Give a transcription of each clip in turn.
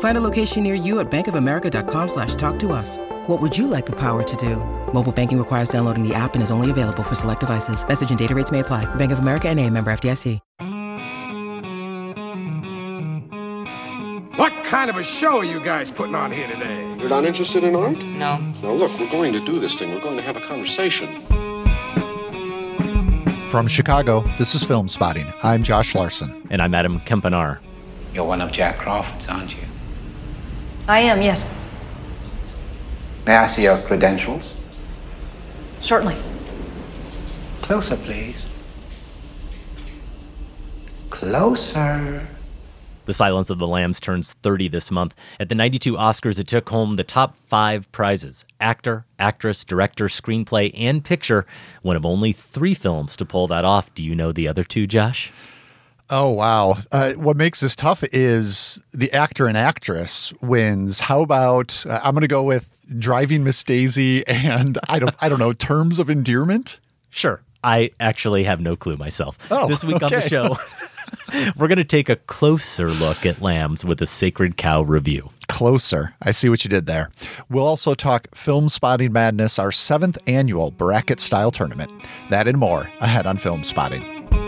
Find a location near you at bankofamerica.com slash talk to us. What would you like the power to do? Mobile banking requires downloading the app and is only available for select devices. Message and data rates may apply. Bank of America and a member FDIC. What kind of a show are you guys putting on here today? You're not interested in art? No. Now look, we're going to do this thing. We're going to have a conversation. From Chicago, this is Filmspotting. I'm Josh Larsen. And I'm Adam Kempenaar. You're one of Jack Crawford's, aren't you? I am, yes. May I see your credentials? Certainly. Closer, please. Closer. The Silence of the Lambs turns 30 this month. At the 92 Oscars, it took home the top five prizes actor, actress, director, screenplay, and picture. One of only three films to pull that off. Do you know the other two, Josh? Oh, wow. Uh, what makes this tough is the actor and actress wins. How about uh, I'm going to go with Driving Miss Daisy and I don't I don't know, Terms of Endearment? Sure. I actually have no clue myself. Oh, this week on the show, we're going to take a closer look at lambs with a Sacred Cow review. Closer. I see what you did there. We'll also talk Filmspotting Madness, our seventh annual bracket style tournament. That and more ahead on Filmspotting.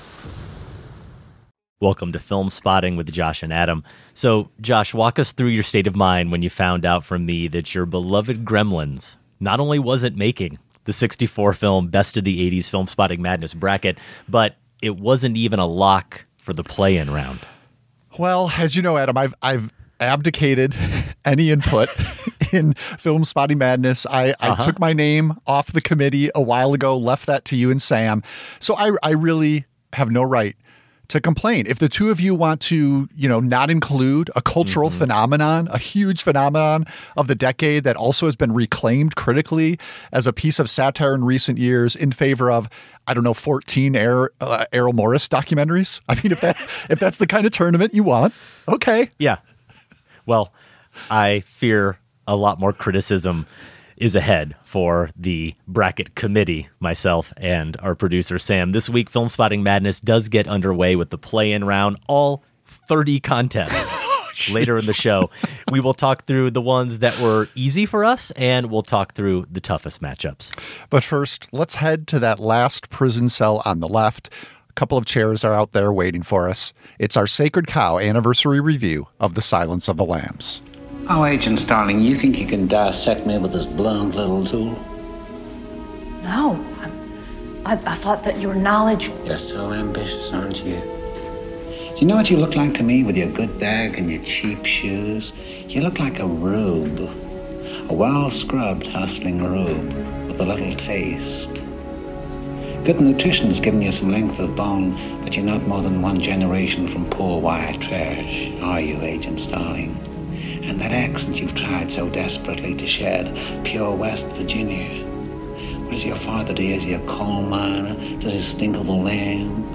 Welcome to Filmspotting with Josh and Adam. So, Josh, walk us through your state of mind when you found out from me that your beloved Gremlins not only wasn't making the 64 film Best of the 80s Filmspotting Madness bracket, but it wasn't even a lock for the play in round. Well, as you know, Adam, I've I've abdicated any input in Filmspotting madness. I, I Uh-huh. took my name off the committee a while ago, left that to you and Sam. So I I really have no right to complain. If the two of you want to, you know, not include a cultural phenomenon, a huge phenomenon of the decade that also has been reclaimed critically as a piece of satire in recent years in favor of, I don't know, 14 Errol, uh, Errol Morris documentaries. I mean, if that if that's the kind of tournament you want, okay. Yeah. Well, I fear a lot more criticism is ahead for the bracket committee, myself and our producer Sam. This week, Filmspotting Madness does get underway with the play in round, all 30 contests. Oh, later in the show, we will talk through the ones that were easy for us and we'll talk through the toughest matchups. But first, let's head to that last prison cell on the left. A couple of chairs are out there waiting for us. It's our Sacred Cow anniversary review of The Silence of the Lambs. Oh, Agent Starling, you think you can dissect me with this blunt little tool? No. I, I thought that your knowledge. You're so ambitious, aren't you? Do you know what you look like to me with your good bag and your cheap shoes? You look like a rube. A well scrubbed, hustling rube with a little taste. Good nutrition's given you some length of bone, but you're not more than one generation from poor white trash, are you, Agent Starling? and that accent you've tried so desperately to shed, pure West Virginia. What is your father to? Is he a coal miner? Does he stink of the land?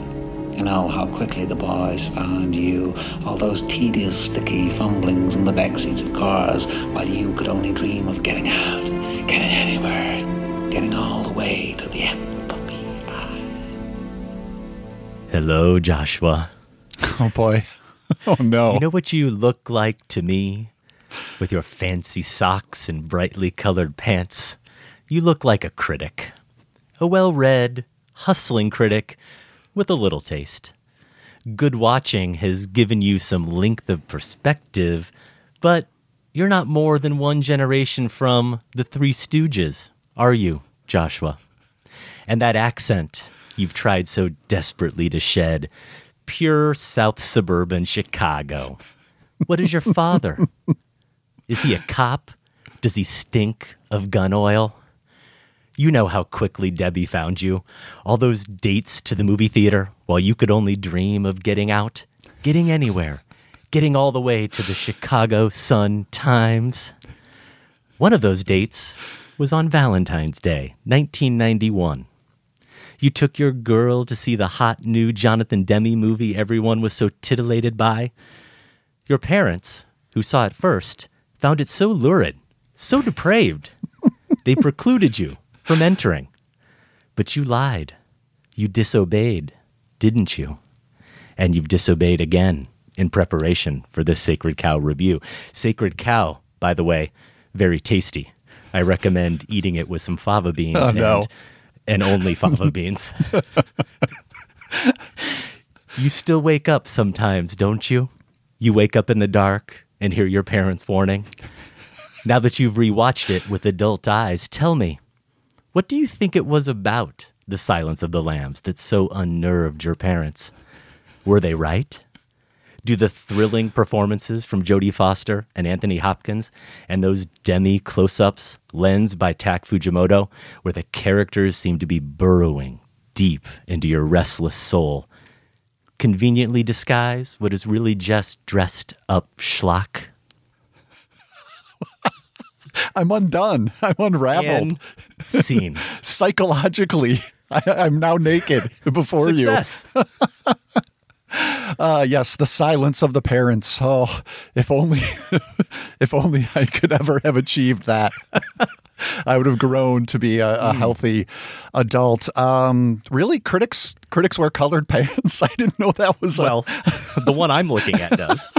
And oh, how quickly the boys found you. All those tedious, sticky fumblings in the back seats of cars while you could only dream of getting out, getting anywhere, getting all the way to the apple pie. Hello, Joshua. Oh, boy. Oh, no. You know what you look like to me? With your fancy socks and brightly colored pants. You look like a critic. A well read, hustling critic with a little taste. Good watching has given you some length of perspective, but you're not more than one generation from the Three Stooges, are you, Joshua? And that accent you've tried so desperately to shed pure South suburban Chicago. What is your father? Is he a cop? Does he stink of gun oil? You know how quickly Debbie found you. All those dates to the movie theater while you could only dream of getting out, getting anywhere, getting all the way to the Chicago Sun Times. One of those dates was on Valentine's Day, 1991. You took your girl to see the hot new Jonathan Demme movie everyone was so titillated by. Your parents, who saw it first, found it so lurid, so depraved, they precluded you from entering. But you lied. You disobeyed, didn't you? And you've disobeyed again in preparation for this Sacred Cow review. Sacred Cow, by the way, very tasty. I recommend eating it with some fava beans Oh, no. and, and only fava beans. you still wake up sometimes, don't you? You wake up in the dark and hear your parents' warning. Now that you've rewatched it with adult eyes, tell me, what do you think it was about The Silence of the Lambs that so unnerved your parents? Were they right? Do the thrilling performances from Jodie Foster and Anthony Hopkins and those Demme close ups lensed by Tak Fujimoto, where the characters seem to be burrowing deep into your restless soul, conveniently disguise what is really just dressed up schlock? I'm undone. I'm unraveled. And scene. Psychologically, I, I'm now naked before Success. you. Uh, yes, the silence of the parents. Oh, if only, if only I could ever have achieved that. I would have grown to be a, a Hmm. healthy adult. Um, really, critics critics wear colored pants. I didn't know that was a- Well, the one I'm looking at does.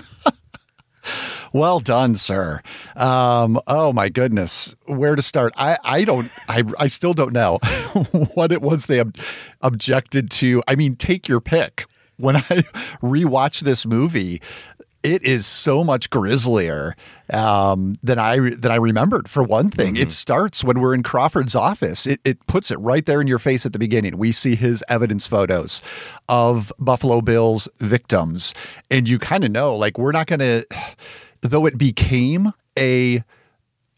Well done, sir. Um, oh my goodness, where to start? I, I don't, I, I still don't know what it was they ob- objected to. I mean, take your pick. When I rewatch this movie, it is so much grislier um, than I than I remembered. For one thing, it starts when we're in Crawford's office. It, it puts it right there in your face at the beginning. We see his evidence photos of Buffalo Bill's victims, and you kind of know, like, we're not going to though it became a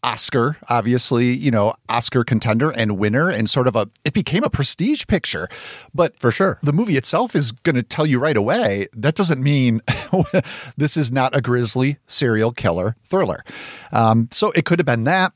Oscar, obviously, you know, Oscar contender and winner, and sort of a, it became a prestige picture. But For sure. the movie itself is going to tell you right away that doesn't mean this is not a grisly serial killer thriller. Um, so it could have been that.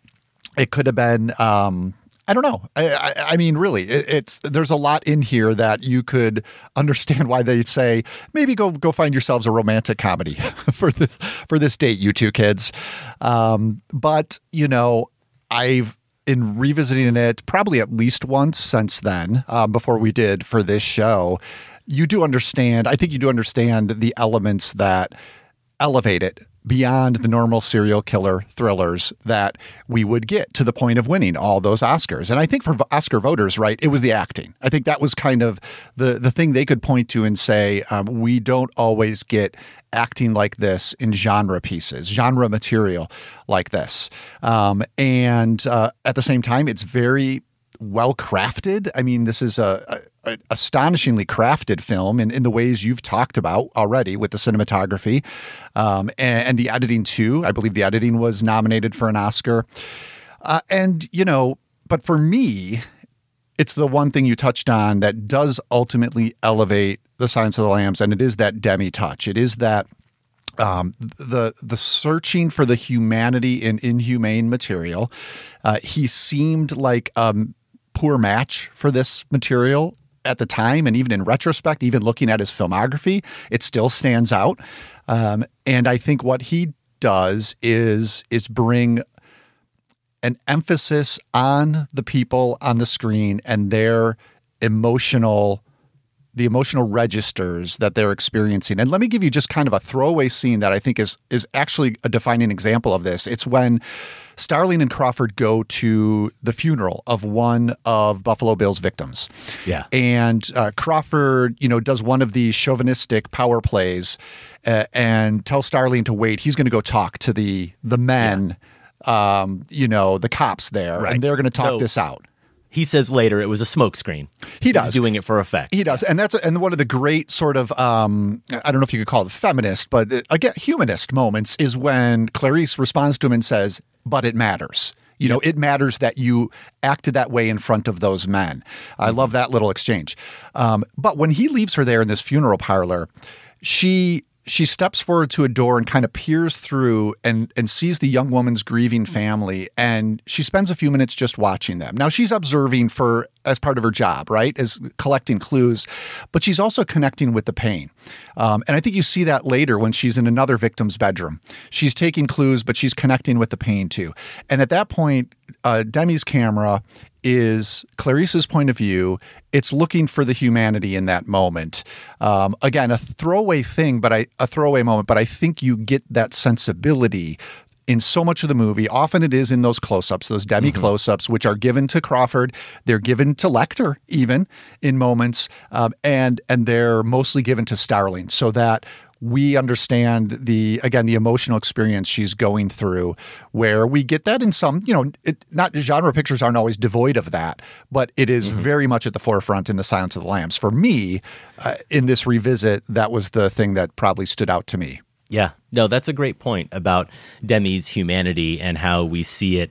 It could have been. Um, I don't know. I, I, I mean, really, it, it's there's a lot in here that you could understand why they say maybe go go find yourselves a romantic comedy for this for this date, you two kids. Um, but you know, I've in revisiting it probably at least once since then, um, before we did for this show. You do understand. I think you do understand the elements that elevate it beyond the normal serial killer thrillers that we would get to the point of winning all those Oscars. And I think for Oscar voters, right, it was the acting. I think that was kind of the the thing they could point to and say, um, we don't always get acting like this in genre pieces, genre material like this. Um, and uh, at the same time, it's very well crafted. I mean, this is a, a, a astonishingly crafted film in, in the ways you've talked about already with the cinematography um, and, and the editing too. I believe the editing was nominated for an Oscar. Uh, and you know, but for me, it's the one thing you touched on that does ultimately elevate the Silence of the Lambs, and it is that Demme touch. It is that um, the the searching for the humanity in inhumane material. Uh, he seemed like a poor match for this material at the time, and even in retrospect, even looking at his filmography, it still stands out. Um, and I think what he does is is bring an emphasis on the people on the screen and their emotional the emotional registers that they're experiencing. And let me give you just kind of a throwaway scene that I think is is actually a defining example of this. It's when Starling and Crawford go to the funeral of one of Buffalo Bill's victims. Yeah. And uh, Crawford, you know, does one of these chauvinistic power plays uh, and tells Starling to wait. He's going to go talk to the the men, um, you know, the cops there, Right. and they're going to talk No. this out. He says later it was a smokescreen. He He's does. doing it for effect. He does, and that's and one of the great sort of um, I don't know if you could call it feminist, but uh, again humanist moments is when Clarice responds to him and says, "But it matters." You know, it matters that you acted that way in front of those men. I love that little exchange. Um, but when he leaves her there in this funeral parlor, she she steps forward to a door and kind of peers through and and sees the young woman's grieving family and she spends a few minutes just watching them. Now she's observing for as part of her job, right? As collecting clues, but she's also connecting with the pain. Um, and I think you see that later when she's in another victim's bedroom. She's taking clues, but she's connecting with the pain too. And at that point, uh, Demme's camera is Clarice's point of view. It's looking for the humanity in that moment. Um, again, a throwaway thing, but I a throwaway moment. But I think you get that sensibility in so much of the movie. Often it is in those close-ups, those Demme close-ups, which are given to Crawford. They're given to Lecter, even in moments, um, and and they're mostly given to Starling, so that we understand the again the emotional experience she's going through where we get that in some you know it, not genre pictures aren't always devoid of that but it is very much at the forefront in the silence of the lambs. For me uh, in this revisit that was the thing that probably stood out to me. Yeah, no, that's a great point about Demme's humanity and how we see it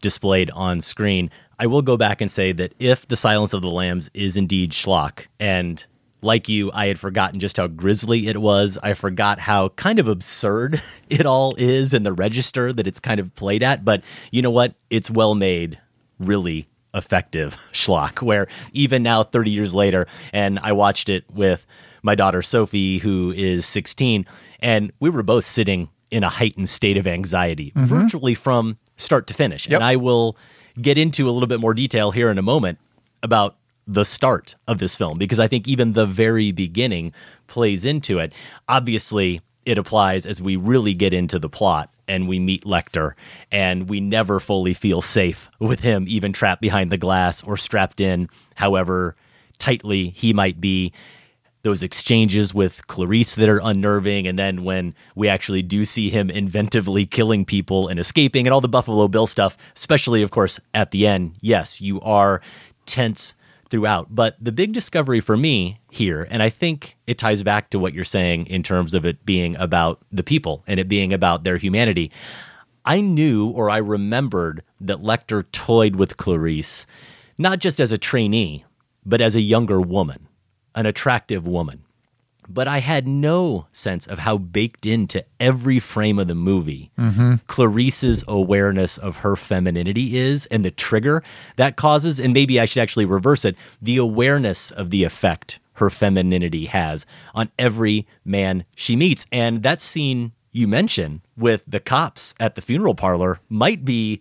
displayed on screen. I will go back and say that if The Silence of the Lambs is indeed schlock, and like you, I had forgotten just how grisly it was. I forgot how kind of absurd it all is in the register that it's kind of played at. But you know what? It's well made, really effective schlock, where even now, 30 years later, and I watched it with my daughter Sophie, who is 16, and we were both sitting in a heightened state of anxiety, mm-hmm. virtually from start to finish. Yep. And I will get into a little bit more detail here in a moment about the start of this film because I think even the very beginning plays into it. Obviously, it applies as we really get into the plot and we meet Lecter and we never fully feel safe with him even trapped behind the glass or strapped in however tightly he might be those exchanges with Clarice that are unnerving, and then when we actually do see him inventively killing people and escaping, and all the Buffalo Bill stuff, especially, of course, at the end. Yes, you are tense throughout. But the big discovery for me here, and I think it ties back to what you're saying in terms of it being about the people and it being about their humanity. I knew or I remembered that Lecter toyed with Clarice, not just as a trainee, but as a younger woman an attractive woman. But I had no sense of how baked into every frame of the movie mm-hmm. Clarice's awareness of her femininity is and the trigger that causes. And maybe I should actually reverse it the awareness of the effect her femininity has on every man she meets. And that scene you mentioned with the cops at the funeral parlor might be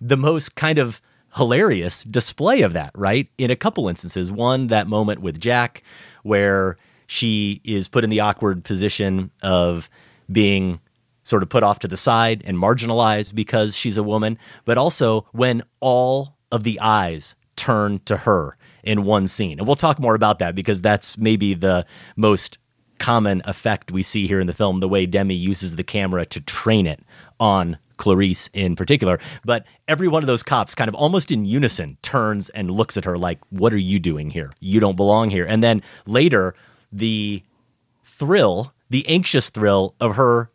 the most kind of hilarious display of that, right? In a couple instances. One, that moment with Jack, where she is put in the awkward position of being sort of put off to the side and marginalized because she's a woman, but also when all of the eyes turn to her in one scene. And we'll talk more about that because that's maybe the most common effect we see here in the film, the way Demme uses the camera to train it on Clarice in particular. But every one of those cops, kind of almost in unison, turns and looks at her like, What are you doing here? You don't belong here. And then later, the thrill, the anxious thrill of her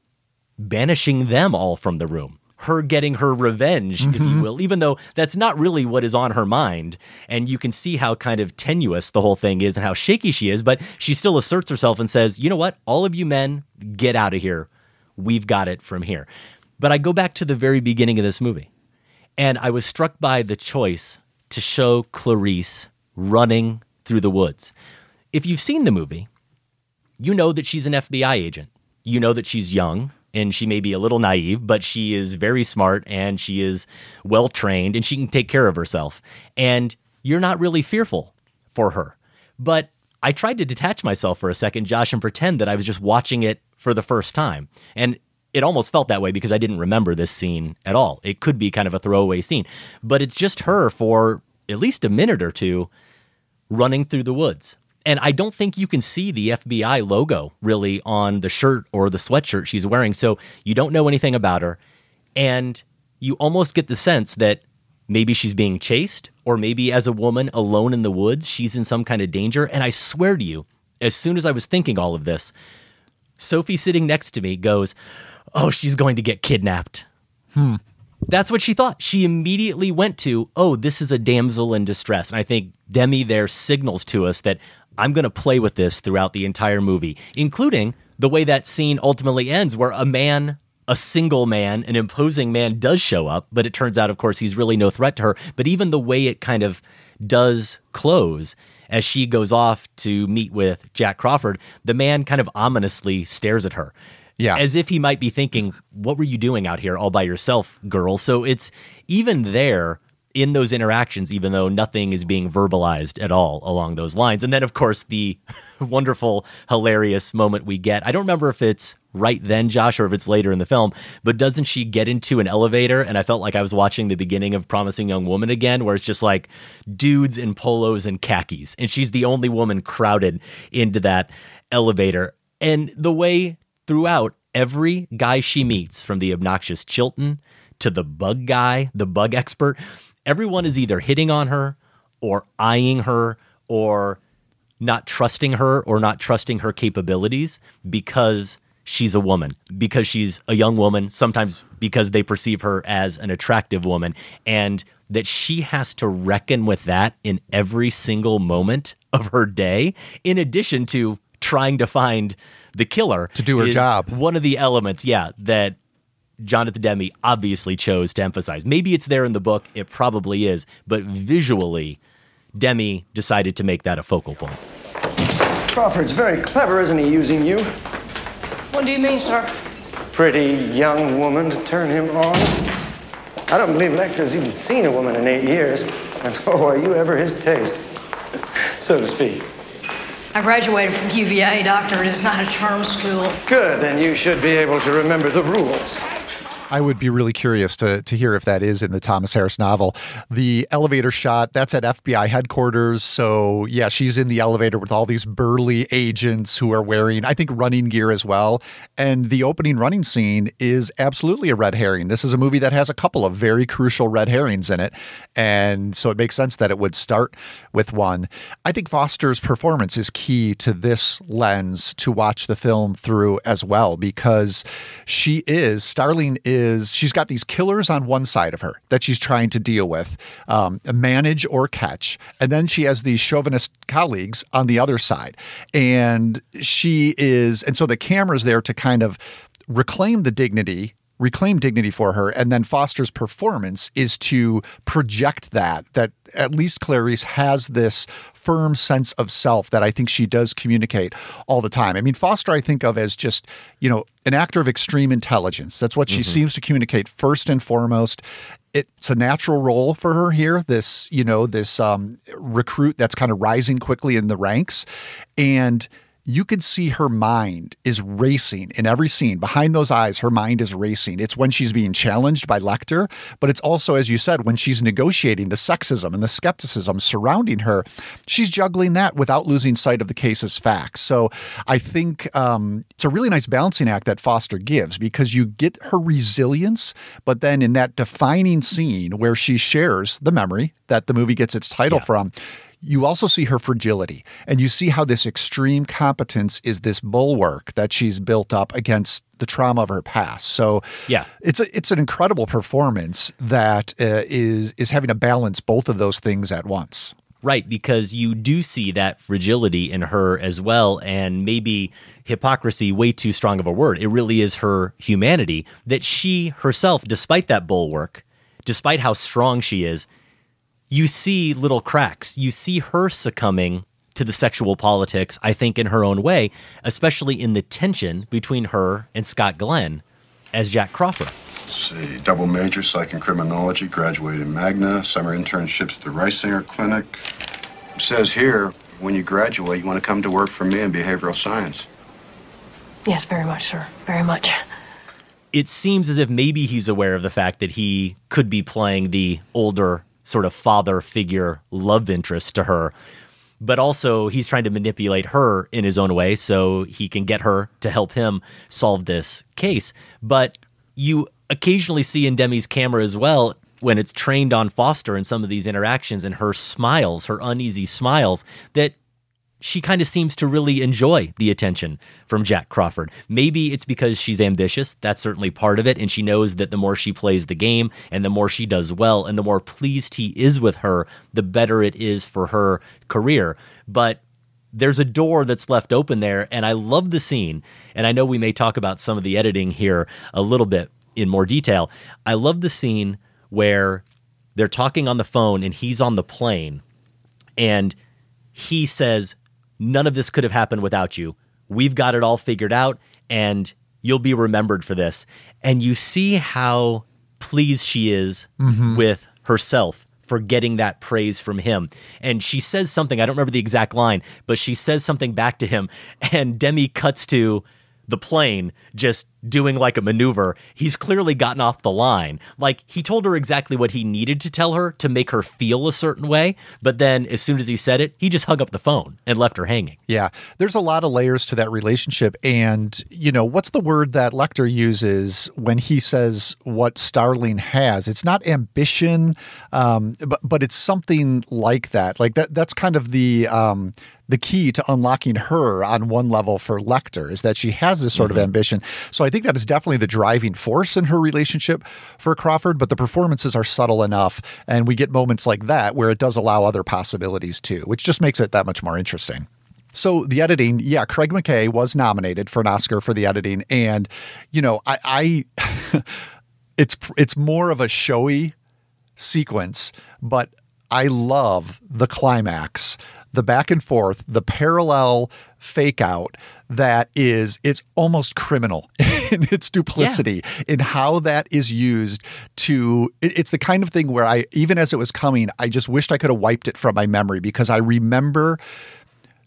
banishing them all from the room. Her getting her revenge, if you mm-hmm. will, even though that's not really what is on her mind. And you can see how kind of tenuous the whole thing is and how shaky she is, but she still asserts herself and says, you know what? All of you men, get out of here. We've got it from here. But I go back to the very beginning of this movie, and I was struck by the choice to show Clarice running through the woods. If you've seen the movie, you know that she's an FBI agent. You know that she's young and she may be a little naive, but she is very smart and she is well trained and she can take care of herself. And you're not really fearful for her. But I tried to detach myself for a second, Josh, and pretend that I was just watching it for the first time. And it almost felt that way because I didn't remember this scene at all. It could be kind of a throwaway scene, but it's just her for at least a minute or two running through the woods. And I don't think you can see the FBI logo really on the shirt or the sweatshirt she's wearing. So you don't know anything about her. And you almost get the sense that maybe she's being chased, or maybe as a woman alone in the woods, she's in some kind of danger. And I swear to you, as soon as I was thinking all of this, Sophie sitting next to me goes, Oh, she's going to get kidnapped. Hmm. That's what she thought. She immediately went to, Oh, this is a damsel in distress. And I think Demme there signals to us that I'm going to play with this throughout the entire movie, including the way that scene ultimately ends, where a man a single man, an imposing man does show up, but it turns out, of course, he's really no threat to her. But even the way it kind of does close as she goes off to meet with Jack Crawford, the man kind of ominously stares at her. Yeah. As if he might be thinking, What were you doing out here all by yourself, girl? So it's even there in those interactions, even though nothing is being verbalized at all along those lines. And then, of course, the wonderful, hilarious moment we get. I don't remember if it's right then, Josh, or if it's later in the film, but doesn't she get into an elevator? And I felt like I was watching the beginning of Promising Young Woman again, where it's just like dudes in polos and khakis. And she's the only woman crowded into that elevator. And the way throughout, every guy she meets, from the obnoxious Chilton to the bug guy, the bug expert, everyone is either hitting on her or eyeing her or not trusting her or not trusting her capabilities because she's a woman, because she's a young woman, sometimes because they perceive her as an attractive woman, and that she has to reckon with that in every single moment of her day, in addition to trying to find the killer to do her job. One of the elements, yeah, that Jonathan Demme obviously chose to emphasize. Maybe it's there in the book, it probably is, but visually, Demme decided to make that a focal point. Crawford's very clever, isn't he, using you? What do you mean, sir? Pretty young woman to turn him on. I don't believe Lecter's even seen a woman in eight years. And oh, are you ever his taste? so to speak. I graduated from UVA, doctor. It is not a charm school. Good, then you should be able to remember the rules. I would be really curious to to hear if that is in the Thomas Harris novel. The elevator shot, that's at FBI headquarters. So, yeah, she's in the elevator with all these burly agents who are wearing, I think, running gear as well. And the opening running scene is absolutely a red herring. This is a movie that has a couple of very crucial red herrings in it. And so it makes sense that it would start with one. I think Foster's performance is key to this lens to watch the film through as well, because she is, Starling is is she's got these killers on one side of her that she's trying to deal with, um, manage or catch. And then she has these chauvinist colleagues on the other side. And she is, and so the camera's there to kind of reclaim the dignity reclaim dignity for her and then foster's performance is to project that that at least clarice has this firm sense of self that i think she does communicate all the time. I mean foster i think of as just you know an actor of extreme intelligence. That's what she mm-hmm. seems to communicate first and foremost. It's a natural role for her here this you know this um, recruit that's kind of rising quickly in the ranks. And you could see her mind is racing in every scene. Behind those eyes, her mind is racing. It's when she's being challenged by Lecter, but it's also, as you said, when she's negotiating the sexism and the skepticism surrounding her, she's juggling that without losing sight of the case's facts. So I think um, it's a really nice balancing act that Foster gives because you get her resilience, but then in that defining scene where she shares the memory that the movie gets its title yeah. from, you also see her fragility and you see how this extreme competence is this bulwark that she's built up against the trauma of her past. So yeah, it's a, it's an incredible performance that uh, is is having to balance both of those things at once. Right, because you do see that fragility in her as well, and maybe hypocrisy, way too strong of a word. It really is her humanity that she herself, despite that bulwark, despite how strong she is, you see little cracks. You see her succumbing to the sexual politics, I think, in her own way, especially in the tension between her and Scott Glenn as Jack Crawford. Let's see, double major psych and criminology, graduated in Magna, summer internships at the Reisinger Clinic. It says here, When you graduate, you want to come to work for me in behavioral science. Yes, very much, sir. Very much. It seems as if maybe he's aware of the fact that he could be playing the older sort of father figure love interest to her. But also, he's trying to manipulate her in his own way so he can get her to help him solve this case. But you occasionally see in Demme's camera as well when it's trained on Foster in some of these interactions and her smiles, her uneasy smiles, that she kind of seems to really enjoy the attention from Jack Crawford. Maybe it's because she's ambitious. That's certainly part of it. And she knows that the more she plays the game and the more she does well and the more pleased he is with her, the better it is for her career. But there's a door that's left open there. And I love the scene. And I know we may talk about some of the editing here a little bit in more detail. I love the scene where they're talking on the phone and he's on the plane and he says, None of this could have happened without you. We've got it all figured out and you'll be remembered for this. And you see how pleased she is Mhm. with herself for getting that praise from him. And she says something, I don't remember the exact line, but she says something back to him. And Demme cuts to the plane just doing like a maneuver. He's clearly gotten off the line. Like he told her exactly what he needed to tell her to make her feel a certain way. But then as soon as he said it, he just hung up the phone and left her hanging. Yeah, there's a lot of layers to that relationship. And, you know, what's the word that Lecter uses when he says what Starling has? It's not ambition, um, but, but it's something like that. Like that, that's kind of the, um, the key to unlocking her on one level for Lecter is that she has this sort of mm-hmm. ambition. So I think that is definitely the driving force in her relationship for Crawford, but the performances are subtle enough and we get moments like that where it does allow other possibilities too, which just makes it that much more interesting. So the editing, yeah, Craig McKay was nominated for an Oscar for the editing, and you know, I, I it's it's more of a showy sequence, but I love the climax, the back and forth, the parallel fake out that is it's almost criminal in its duplicity in how that is used to it- it's the kind of thing where I even as it was coming, I just wished I could have wiped it from my memory because I remember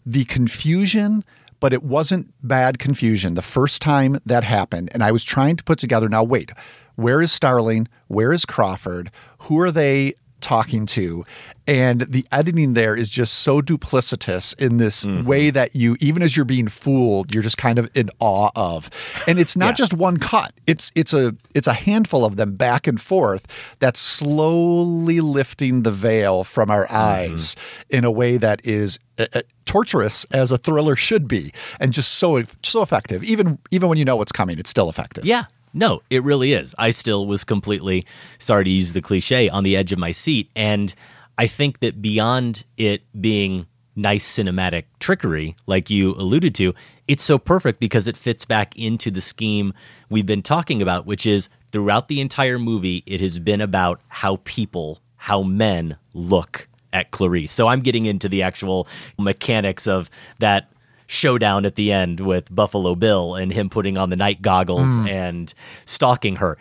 the confusion, but it wasn't bad confusion the first time that happened. And I was trying to put together now, wait, where is Starling? Where is Crawford? Who are they talking to? And the editing there is just so duplicitous in this way that you, even as you're being fooled, you're just kind of in awe of. And it's not just one cut. It's it's a it's a handful of them back and forth that's slowly lifting the veil from our eyes in a way that is uh, uh, torturous as a thriller should be, and just so so effective. Even even when you know what's coming, it's still effective. Yeah. No, it really is. I still was completely, sorry to use the cliche, on the edge of my seat. And I think that beyond it being nice cinematic trickery, like you alluded to, it's so perfect because it fits back into the scheme we've been talking about, which is throughout the entire movie, it has been about how people, how men look at Clarice. So I'm getting into the actual mechanics of that showdown at the end with Buffalo Bill and him putting on the night goggles Mm. and stalking her.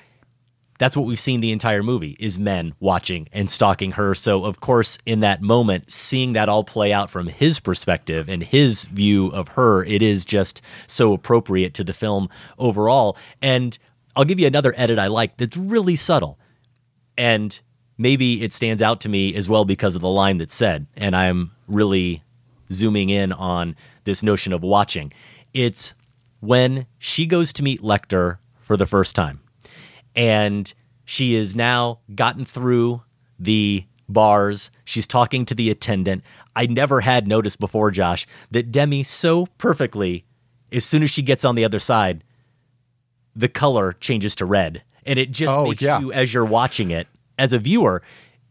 That's what we've seen the entire movie is men watching and stalking her. So of course in that moment seeing that all play out from his perspective and his view of her, it is just so appropriate to the film overall. And I'll give you another edit I like that's really subtle. And maybe it stands out to me as well because of the line that's said. And I'm really zooming in on this notion of watching. It's when she goes to meet Lecter for the first time, and she is now gotten through the bars. She's talking to the attendant. I never had noticed before, Josh, that Demme so perfectly, as soon as she gets on the other side, the color changes to red. And it just Oh, makes yeah. you, as you're watching it, as a viewer,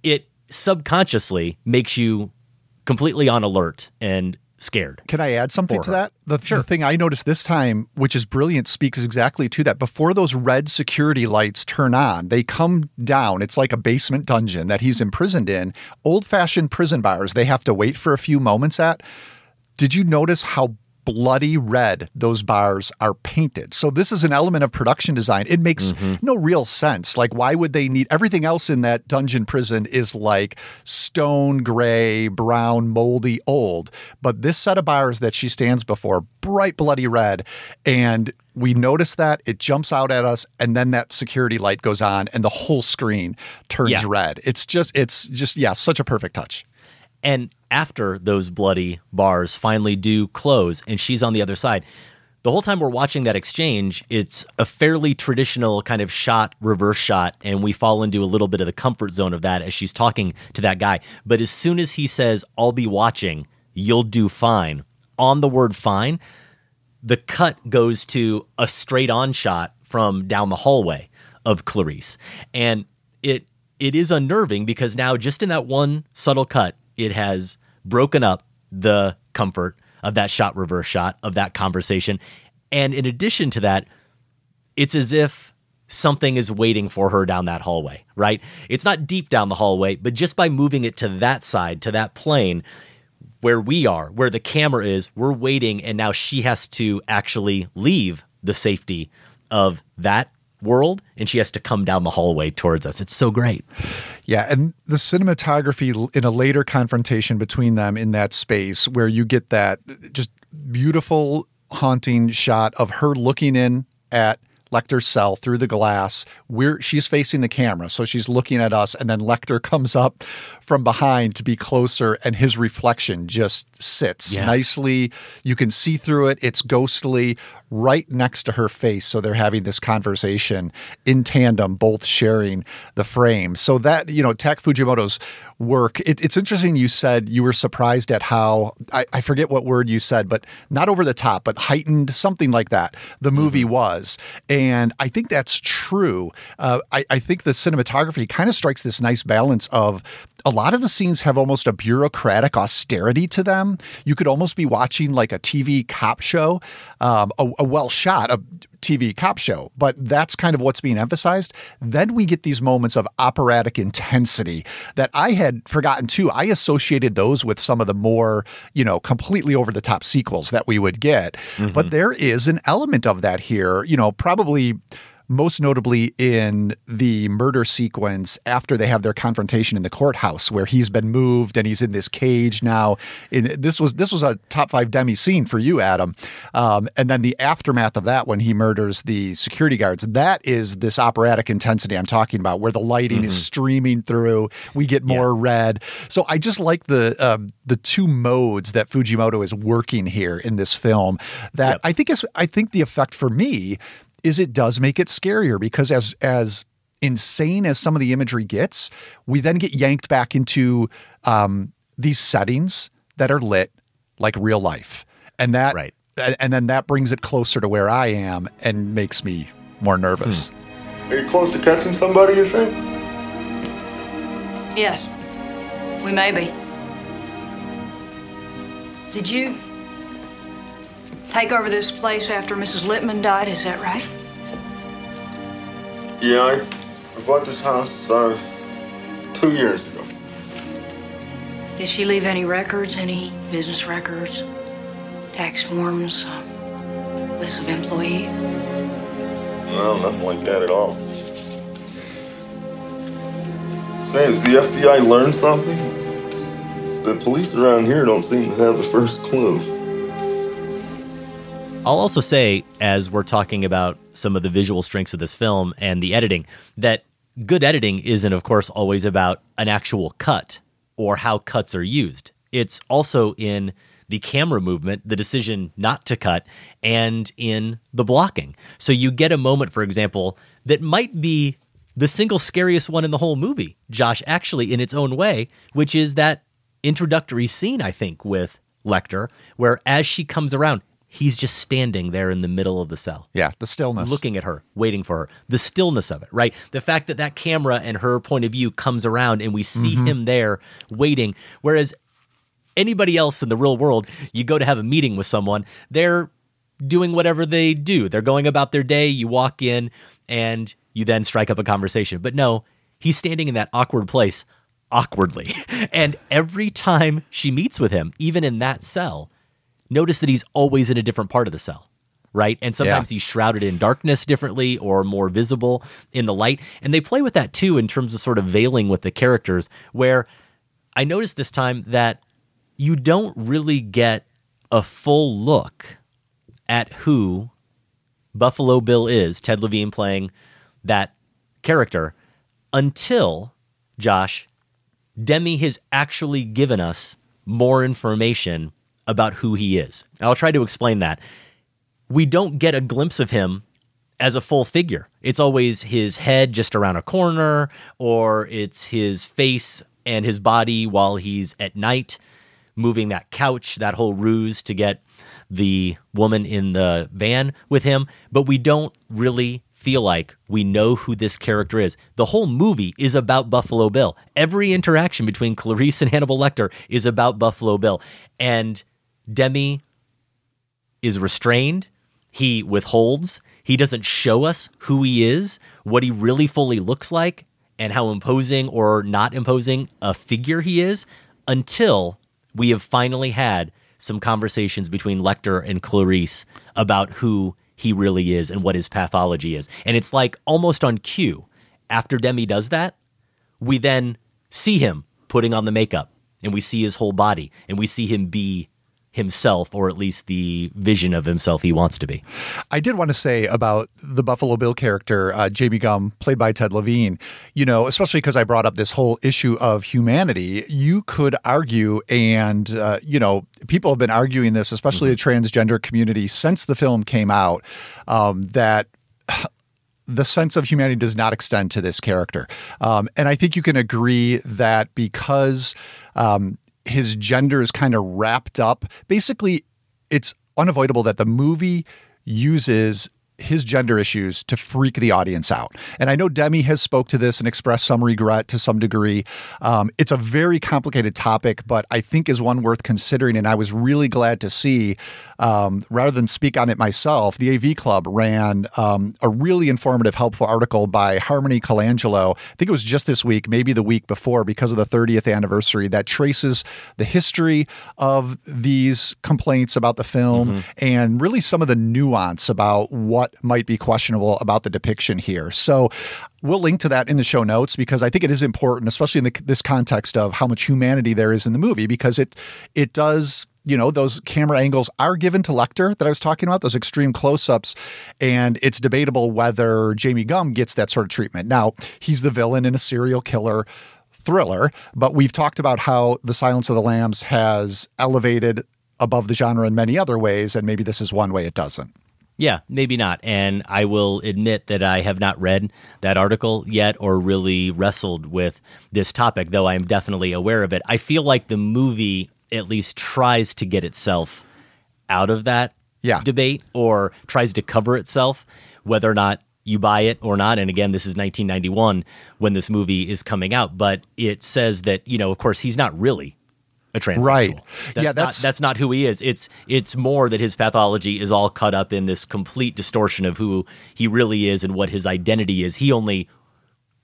it subconsciously makes you completely on alert and scared. Can I add something to her. that? The, the thing I noticed this time, which is brilliant, speaks exactly to that. Before those red security lights turn on, they come down. It's like a basement dungeon that he's imprisoned in. Old fashioned prison bars, they have to wait for a few moments at. Did you notice how bloody red those bars are painted. So this is an element of production design. It makes mm-hmm. no real sense. Like why would they need everything else in that dungeon prison is like stone gray, brown, moldy, old. But this set of bars that she stands before, bright bloody red and we notice that it jumps out at us and then that security light goes on and the whole screen turns Yeah. red. It's just it's just yeah, such a perfect touch. And after those bloody bars finally do close and she's on the other side, the whole time we're watching that exchange, it's a fairly traditional kind of shot, reverse shot, and we fall into a little bit of the comfort zone of that as she's talking to that guy. But as soon as he says, I'll be watching, you'll do fine, on the word fine, the cut goes to a straight on shot from down the hallway of Clarice. And it it is unnerving because now just in that one subtle cut, it has broken up the comfort of that shot reverse shot of that conversation. And in addition to that, it's as if something is waiting for her down that hallway, right? It's not deep down the hallway, but just by moving it to that side, to that plane, where we are, where the camera is, we're waiting, and now she has to actually leave the safety of that world and she has to come down the hallway towards us. It's so great. Yeah, and the cinematography in a later confrontation between them in that space where you get that just beautiful haunting shot of her looking in at Lecter's cell through the glass. We're she's facing the camera, so she's looking at us, and then Lecter comes up from behind to be closer, and his reflection just sits Yeah. nicely. You can see through it. It's ghostly right next to her face. So they're having this conversation in tandem, both sharing the frame. So that, you know, Tak Fujimoto's work, it, it's interesting you said you were surprised at how, I, I forget what word you said, but not over the top, but heightened, something like that, the movie was. And I think that's true. Uh, I, I think the cinematography kind of strikes this nice balance of a lot of the scenes have almost a bureaucratic austerity to them. You could almost be watching like a TV cop show, um, a, a well shot a TV cop show, but that's kind of what's being emphasized. Then we get these moments of operatic intensity that I had forgotten too. I associated those with some of the more, you know, completely over the top sequels that we would get. But there is an element of that here, you know, probably most notably in the murder sequence after they have their confrontation in the courthouse where he's been moved and he's in this cage now. In this was this was a top five Demme scene for you adam. Um, and then the aftermath of that when he murders the security guards that is this operatic intensity i'm talking about where the lighting is streaming through. We get more red. So i just like the um, the two modes that fujimoto is working here in this film that i think is i think the effect for me is it does make it scarier because as as insane as some of the imagery gets, we then get yanked back into um, these settings that are lit like real life, and that Right. and then that brings it closer to where I am and makes me more nervous. Are you close to catching somebody, you think? Yes, we may be. Did you take over this place after Mrs. Lippman died? Is that right? Yeah, I, bought this house uh, two years ago. Did she leave any records, any business records, tax forms, uh, lists of employees? No, nothing like that at all. Say, has the FBI learned something? The police around here don't seem to have the first clue. I'll also say, as we're talking about some of the visual strengths of this film and the editing, that good editing isn't, of course, always about an actual cut or how cuts are used. It's also in the camera movement, the decision not to cut, and in the blocking. So you get a moment, for example, that might be the single scariest one in the whole movie, Josh, actually, in its own way, which is that introductory scene, I think, with Lecter, where as she comes around, he's just standing there in the middle of the cell. Yeah, the stillness. Looking at her, waiting for her. The stillness of it, right? The fact that that camera and her point of view comes around and we see Mhm. him there waiting. Whereas anybody else in the real world, you go to have a meeting with someone, they're doing whatever they do. They're going about their day. You walk in and you then strike up a conversation. But no, he's standing in that awkward place awkwardly. And every time she meets with him, even in that cell, notice that he's always in a different part of the cell right? And sometimes yeah. he's shrouded in darkness differently or more visible in the light. And they play with that too in terms of sort of veiling with the characters, where I noticed this time that you don't really get a full look at who Buffalo Bill is, Ted Levine playing that character, until Josh, Demme has actually given us more information about who he is. I'll try to explain that we don't get a glimpse of him as a full figure. It's always his head just around a corner, or it's his face and his body while he's at night moving that couch, that whole ruse to get the woman in the van with him. But we don't really feel like we know who this character is. The whole movie is about Buffalo Bill. Every interaction between Clarice and Hannibal Lecter is about Buffalo Bill. And Demme is restrained he withholds. He doesn't show us who he is, what he really fully looks like, and how imposing or not imposing a figure he is until we have finally had some conversations between Lecter and Clarice about who he really is and what his pathology is. And it's like almost on cue. After Demme does that, we then see him putting on the makeup and we see his whole body and we see him be himself, or at least the vision of himself he wants to be. I did want to say about the Buffalo Bill character, uh, Jaime Gumb, played by Ted Levine, you know, especially because I brought up this whole issue of humanity, you could argue, and, uh, you know, people have been arguing this, especially mm-hmm. the transgender community, since the film came out, um, that the sense of humanity does not extend to this character. Um, and I think you can agree that because um, his gender is kind of wrapped up. Basically, it's unavoidable that the movie uses his gender issues to freak the audience out. And I know Demme has spoke to this and expressed some regret to some degree. Um, it's a very complicated topic, but I think is one worth considering. And I was really glad to see, um, rather than speak on it myself, the AV Club ran um, a really informative, helpful article by Harmony Colangelo. I think it was just this week, maybe the week before, because of the 30th anniversary, that traces the history of these complaints about the film mm-hmm. and really some of the nuance about what what might be questionable about the depiction here. So we'll link to that in the show notes because I think it is important, especially in the, this context of how much humanity there is in the movie, because it it does you know those camera angles are given to Lecter that I was talking about, those extreme close-ups, and it's debatable whether Jamie Gumb gets that sort of treatment. Now he's the villain in a serial killer thriller, but we've talked about how The Silence of the Lambs has elevated above the genre in many other ways, and maybe this is one way it doesn't. Yeah, maybe not. And I will admit that I have not read that article yet or really wrestled with this topic, though I am definitely aware of it. I feel like the movie at least tries to get itself out of that yeah. debate or tries to cover itself, whether or not you buy it or not. And again, this is 1991 when this movie is coming out, but it says that, you know, of course, he's not really a transsexual. Right. That's yeah, that's not, that's not who he is. It's it's more that his pathology is all cut up in this complete distortion of who he really is and what his identity is. He only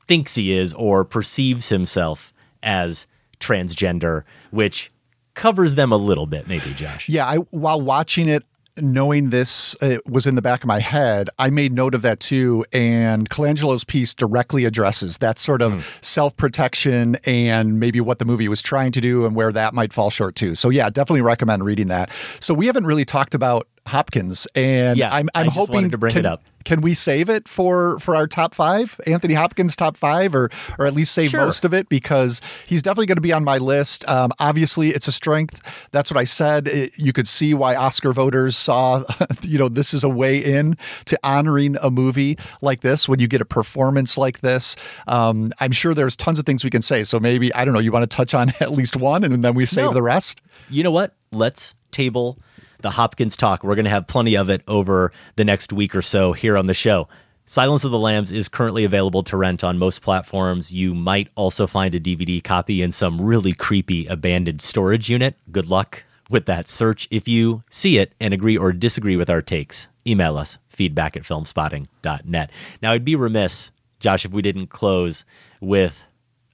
thinks he is or perceives himself as transgender, which covers them a little bit, maybe, Josh. Yeah, I while watching it, knowing this uh, was in the back of my head, I made note of that too. And Colangelo's piece directly addresses that sort of mm. self protection and maybe what the movie was trying to do and where that might fall short too. So, yeah, definitely recommend reading that. So, we haven't really talked about Hopkins, and yeah, I'm, I'm hoping to bring can, it up. Can we save it for for our top five, Anthony Hopkins top five, or or at least save sure. most of it because he's definitely going to be on my list. Um, obviously, it's a strength. That's what I said. It, you could see why Oscar voters saw, you know, this is a way in to honoring a movie like this when you get a performance like this. Um, I'm sure there's tons of things we can say. So maybe I don't know. You want to touch on at least one, and then we save no. the rest. You know what? Let's table the Hopkins talk. We're going to have plenty of it over the next week or so here on the show. Silence of the Lambs is currently available to rent on most platforms. You might also find a DVD copy in some really creepy abandoned storage unit. Good luck with that search. If you see it and agree or disagree with our takes, email us feedback at filmspotting.net. Now, I'd be remiss, Josh, if we didn't close with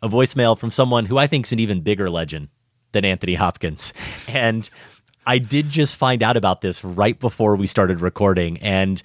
a voicemail from someone who I think is an even bigger legend than Anthony Hopkins. And I did just find out about this right before we started recording, and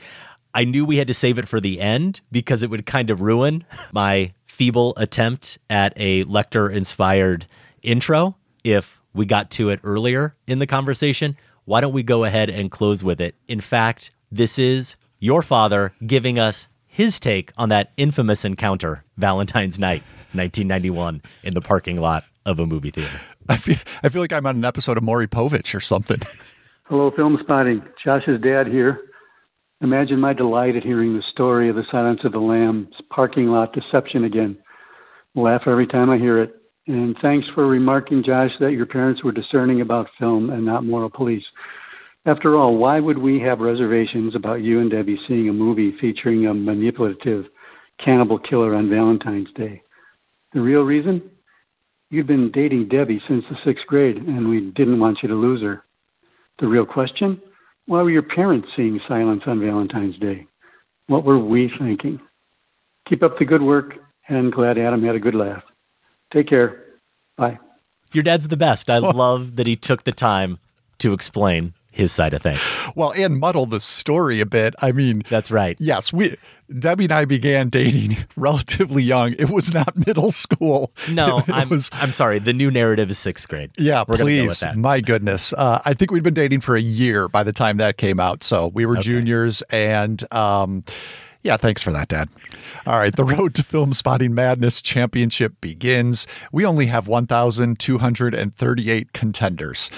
I knew we had to save it for the end because it would kind of ruin my feeble attempt at a Lecter inspired intro if we got to it earlier in the conversation. Why don't we go ahead and close with it? In fact, this is your father giving us his take on that infamous encounter Valentine's night, 1991, in the parking lot of a movie theater. I feel I feel like I'm on an episode of Maury Povich or something. Hello, Filmspotting. Josh's dad here. Imagine my delight at hearing the story of the Silence of the Lambs parking lot deception again. Laugh every time I hear it. And thanks for remarking, Josh, that your parents were discerning about film and not moral police. After all, why would we have reservations about you and Debbie seeing a movie featuring a manipulative cannibal killer on Valentine's Day? The real reason? You'd been dating Debbie since the sixth grade, and we didn't want you to lose her. The real question? Why were your parents seeing silence on Valentine's Day? What were we thinking? Keep up the good work, and glad Adam had a good laugh. Take care. Bye. Your dad's the best. I love that he took the time to explain his side of things. Well, and muddle the story a bit. I mean, that's right. Yes, we Debbie and I began dating relatively young. It was not middle school. No, It I'm, was- I'm sorry. The new narrative is sixth grade. Yeah, We're go please. that. My goodness. Uh, I think we'd been dating for a year by the time that came out. So we were juniors. And um, yeah, thanks for that, Dad. All right. The Road to Filmspotting Madness Championship begins. We only have 1,238 contenders.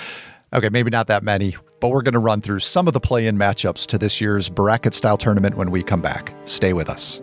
Okay, maybe not that many, but we're going to run through some of the play in matchups to this year's bracket style tournament when we come back. Stay with us.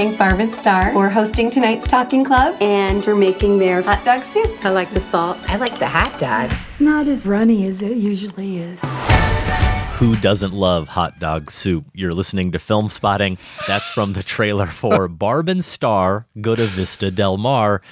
Thank Barb and Star for hosting tonight's Talking Club and for making their hot dog soup. I like the salt. I like the hot dog. It's not as runny as it usually is. Who doesn't love hot dog soup? You're listening to Filmspotting. That's from the trailer for Barb and Star Go to Vista Del Mar,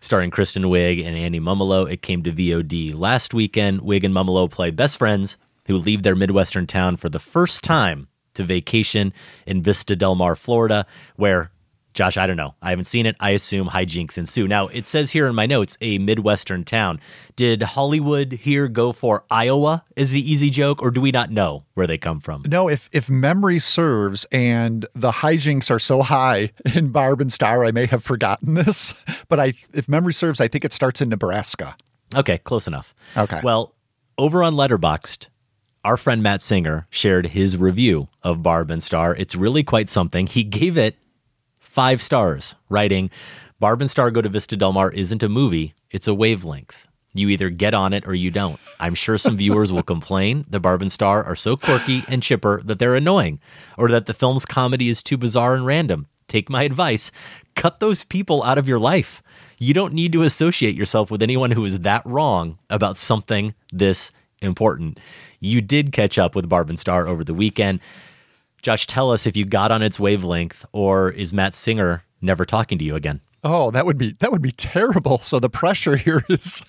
starring Kristen Wiig and Annie Mumolo. It came to VOD last weekend. Wiig and Mumolo play best friends who leave their Midwestern town for the first time to vacation in Vista Del Mar, Florida, where Josh, I don't know. I haven't seen it. I assume hijinks ensue. Now, it says here in my notes, a Midwestern town. Did Hollywood here go for Iowa as the easy joke, or do we not know where they come from? No, if if memory serves and the hijinks are so high in Barb and Star, I may have forgotten this. But I if memory serves, I think it starts in Nebraska. Okay, close enough. Okay. Well, over on Letterboxd, our friend Matt Singer shared his review of Barb and Star. It's really quite something. He gave it five stars, writing, Barb and Star Go to Vista Del Mar isn't a movie, it's a wavelength. You either get on it or you don't. I'm sure some viewers will complain that Barb and Star are so quirky and chipper that they're annoying, or that the film's comedy is too bizarre and random. Take my advice cut those people out of your life. You don't need to associate yourself with anyone who is that wrong about something this important. You did catch up with Barb and Star over the weekend. Josh, tell us if you got on its wavelength, or is Matt Singer never talking to you again? Oh, that would be that would be terrible. So the pressure here is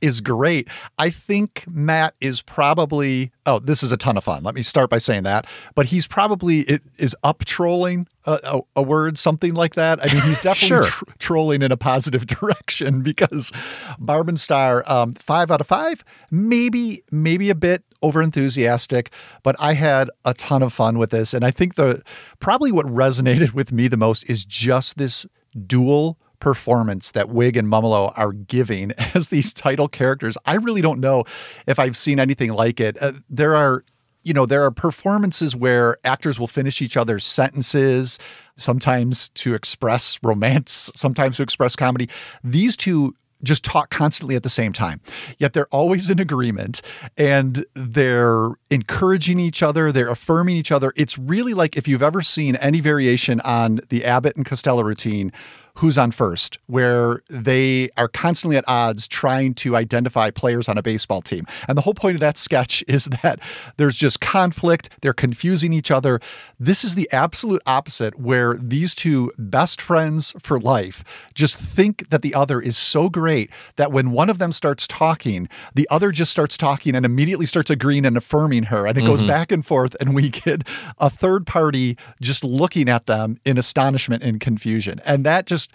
is great. I think Matt is probably oh, this is a ton of fun. Let me start by saying that. But he's probably it is up trolling a, a, a word, something like that. I mean, he's definitely Sure. tr- trolling in a positive direction because Barb and Star, um, five out of five, maybe maybe a bit over enthusiastic, but I had a ton of fun with this, and I think the probably what resonated with me the most is just this dual performance that Wiig and Mumolo are giving as these title characters. I really don't know if I've seen anything like it. Uh, there are you know, there are performances where actors will finish each other's sentences, sometimes to express romance, sometimes to express comedy. These two just talk constantly at the same time. Yet they're always in agreement and they're encouraging each other, they're affirming each other. It's really like if you've ever seen any variation on the Abbott and Costello routine who's on first, where they are constantly at odds trying to identify players on a baseball team. And the whole point of that sketch is that there's just conflict, they're confusing each other. This is the absolute opposite, where these two best friends for life just think that the other is so great that when one of them starts talking, the other just starts talking and immediately starts agreeing and affirming her. And it goes Mhm. back and forth, and we get a third party just looking at them in astonishment and confusion. And that just,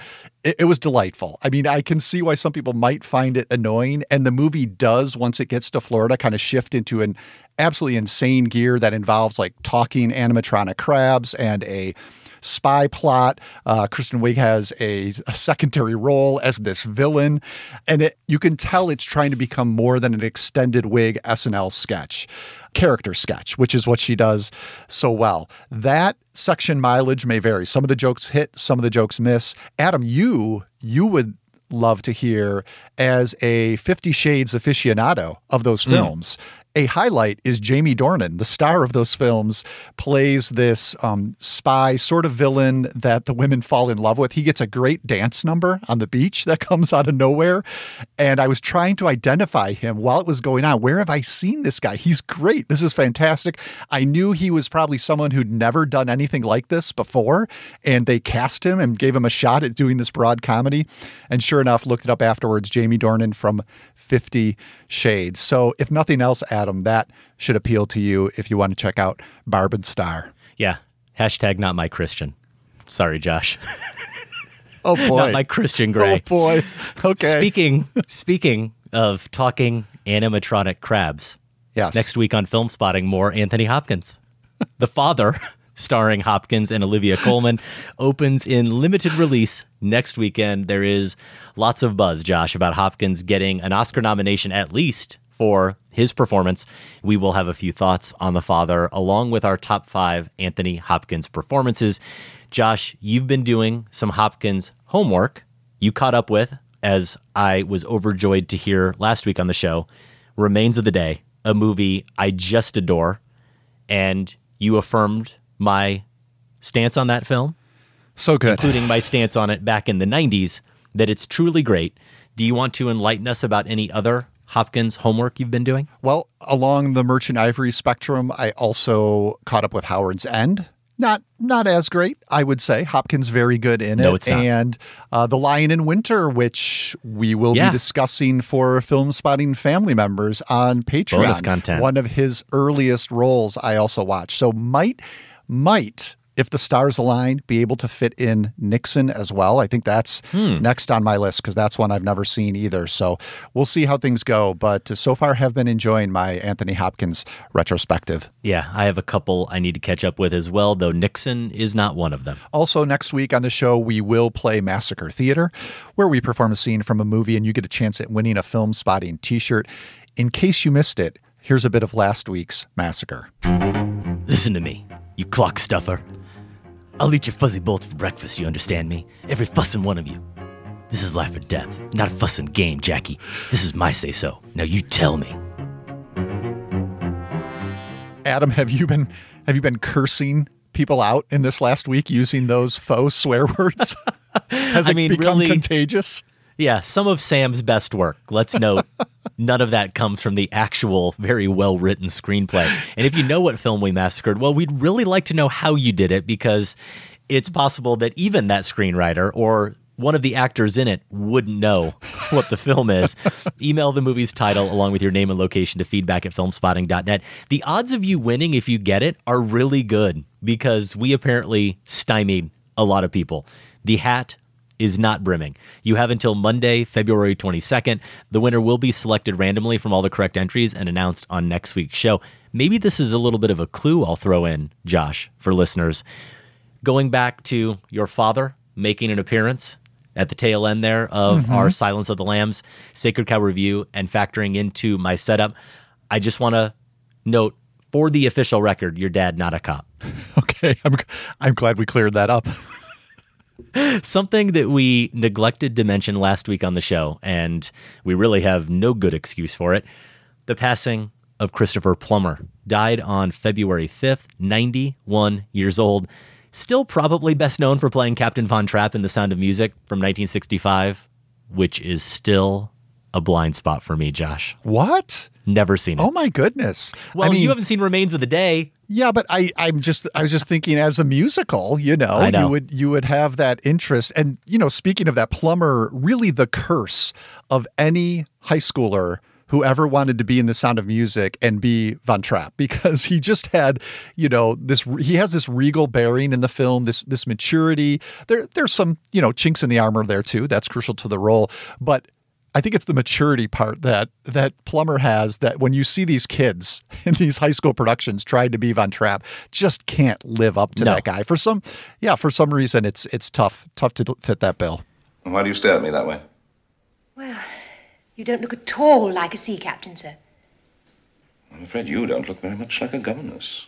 it, it was delightful. I mean, I can see why some people might find it annoying. And the movie does, once it gets to Florida, kind of shift into an absolutely insane gear that involves like talking animatronic crabs and a spy plot. Uh, Kristen Wiig has a, a secondary role as this villain, and it, you can tell it's trying to become more than an extended Wiig SNL sketch, character sketch, which is what she does so well. That section mileage may vary. Some of the jokes hit, some of the jokes miss. Adam, you you would love to hear as a 50 shades aficionado of those Mm. A highlight is Jamie Dornan, the star of those films, plays this um, spy sort of villain that the women fall in love with. He gets a great dance number on the beach that comes out of nowhere. And I was trying to identify him while it was going on. Where have I seen this guy? He's great. This is fantastic. I knew he was probably someone who'd never done anything like this before. And they cast him and gave him a shot at doing this broad comedy. And sure enough, looked it up afterwards Jamie Dornan from 50 Shades. So, if nothing else, that should appeal to you if you want to check out Barb and Star. Yeah. Hashtag not my Christian. Sorry, Josh. Oh, boy. not my Christian Grey. Oh, boy. Okay. Speaking speaking of talking animatronic crabs. Yes. Next week on Filmspotting, more Anthony Hopkins. the father, starring Hopkins and Olivia Colman, opens in limited release next weekend. There is lots of buzz, Josh, about Hopkins getting an Oscar nomination at least for his performance. We will have a few thoughts on the father, along with our top five Anthony Hopkins performances. Josh, you've been doing some Hopkins homework. You caught up with, as I was overjoyed to hear last week on the show, Remains of the Day, a movie I just adore. And you affirmed my stance on that film. So good. Including my stance on it back in the 90s, that it's truly great. Do you want to enlighten us about any other Hopkins homework you've been doing? Well, along the Merchant Ivory spectrum, I also caught up with Howard's End. Not not as great, I would say. Hopkins very good in it. No, it's not. And uh, The Lion in Winter, which we will Yeah. be discussing for Filmspotting family members on Patreon. Bonus content. One of his earliest roles I also watched. So might might if the stars align, be able to fit in Nixon as well. I think that's Hmm. next on my list because that's one I've never seen either. So we'll see how things go. But so far, have been enjoying my Anthony Hopkins retrospective. Yeah, I have a couple I need to catch up with as well, though Nixon is not one of them. Also, next week on the show, we will play Massacre Theater, where we perform a scene from a movie and you get a chance at winning a Filmspotting t shirt. In case you missed it, here's a bit of last week's Massacre. Listen to me, you clock stuffer. I'll eat your fuzzy bolts for breakfast, you understand me? Every fussin' one of you. This is life or death, not a fussin' game, Jackie. This is my say so. Now you tell me. Adam, have you been have you been cursing people out in this last week using those faux swear words? Has I mean, become really- contagious? Yeah, some of Sam's best work. Let's note none of that comes from the actual very well written screenplay. And if you know what film we massacred, well, we'd really like to know how you did it because it's possible that even that screenwriter or one of the actors in it wouldn't know what the film is. Email the movie's title along with your name and location to feedback at filmspotting.net. The odds of you winning if you get it are really good because we apparently stymied a lot of people. The hat is not brimming. You have until Monday, February 22nd. The winner will be selected randomly from all the correct entries and announced on next week's show. Maybe this is a little bit of a clue I'll throw in, Josh, for listeners. Going back to your father making an appearance at the tail end there of Mhm. our Silence of the Lambs Sacred Cow review and factoring into my setup, I just want to note for the official record, your dad not a cop. Okay, I'm I'm glad we cleared that up. Something that we neglected to mention last week on the show, and we really have no good excuse for it the passing of Christopher Plummer. Died on February 5th, 91 years old. Still probably best known for playing Captain Von Trapp in The Sound of Music from 1965, which is still a blind spot for me, Josh. What? Never seen it. Oh my goodness. Well, I mean, you haven't seen Remains of the Day. Yeah, but I, I'm just, I was just thinking as a musical, you know, know. you would, you would have that interest. And you know, speaking of that, Plummer, really the curse of any high schooler who ever wanted to be in the sound of music and be Von Trapp because he just had, you know, this he has this regal bearing in the film, this this maturity. There there's some, you know, chinks in the armor there too. That's crucial to the role, but I think it's the maturity part that that Plummer has that when you see these kids in these high school productions trying to be Von Trapp, just can't live up to No. that guy. For some, yeah, for some reason it's it's tough tough to fit that bill. Why do you stare at me that way? Well, you don't look at all like a sea captain, sir. I'm afraid you don't look very much like a governess.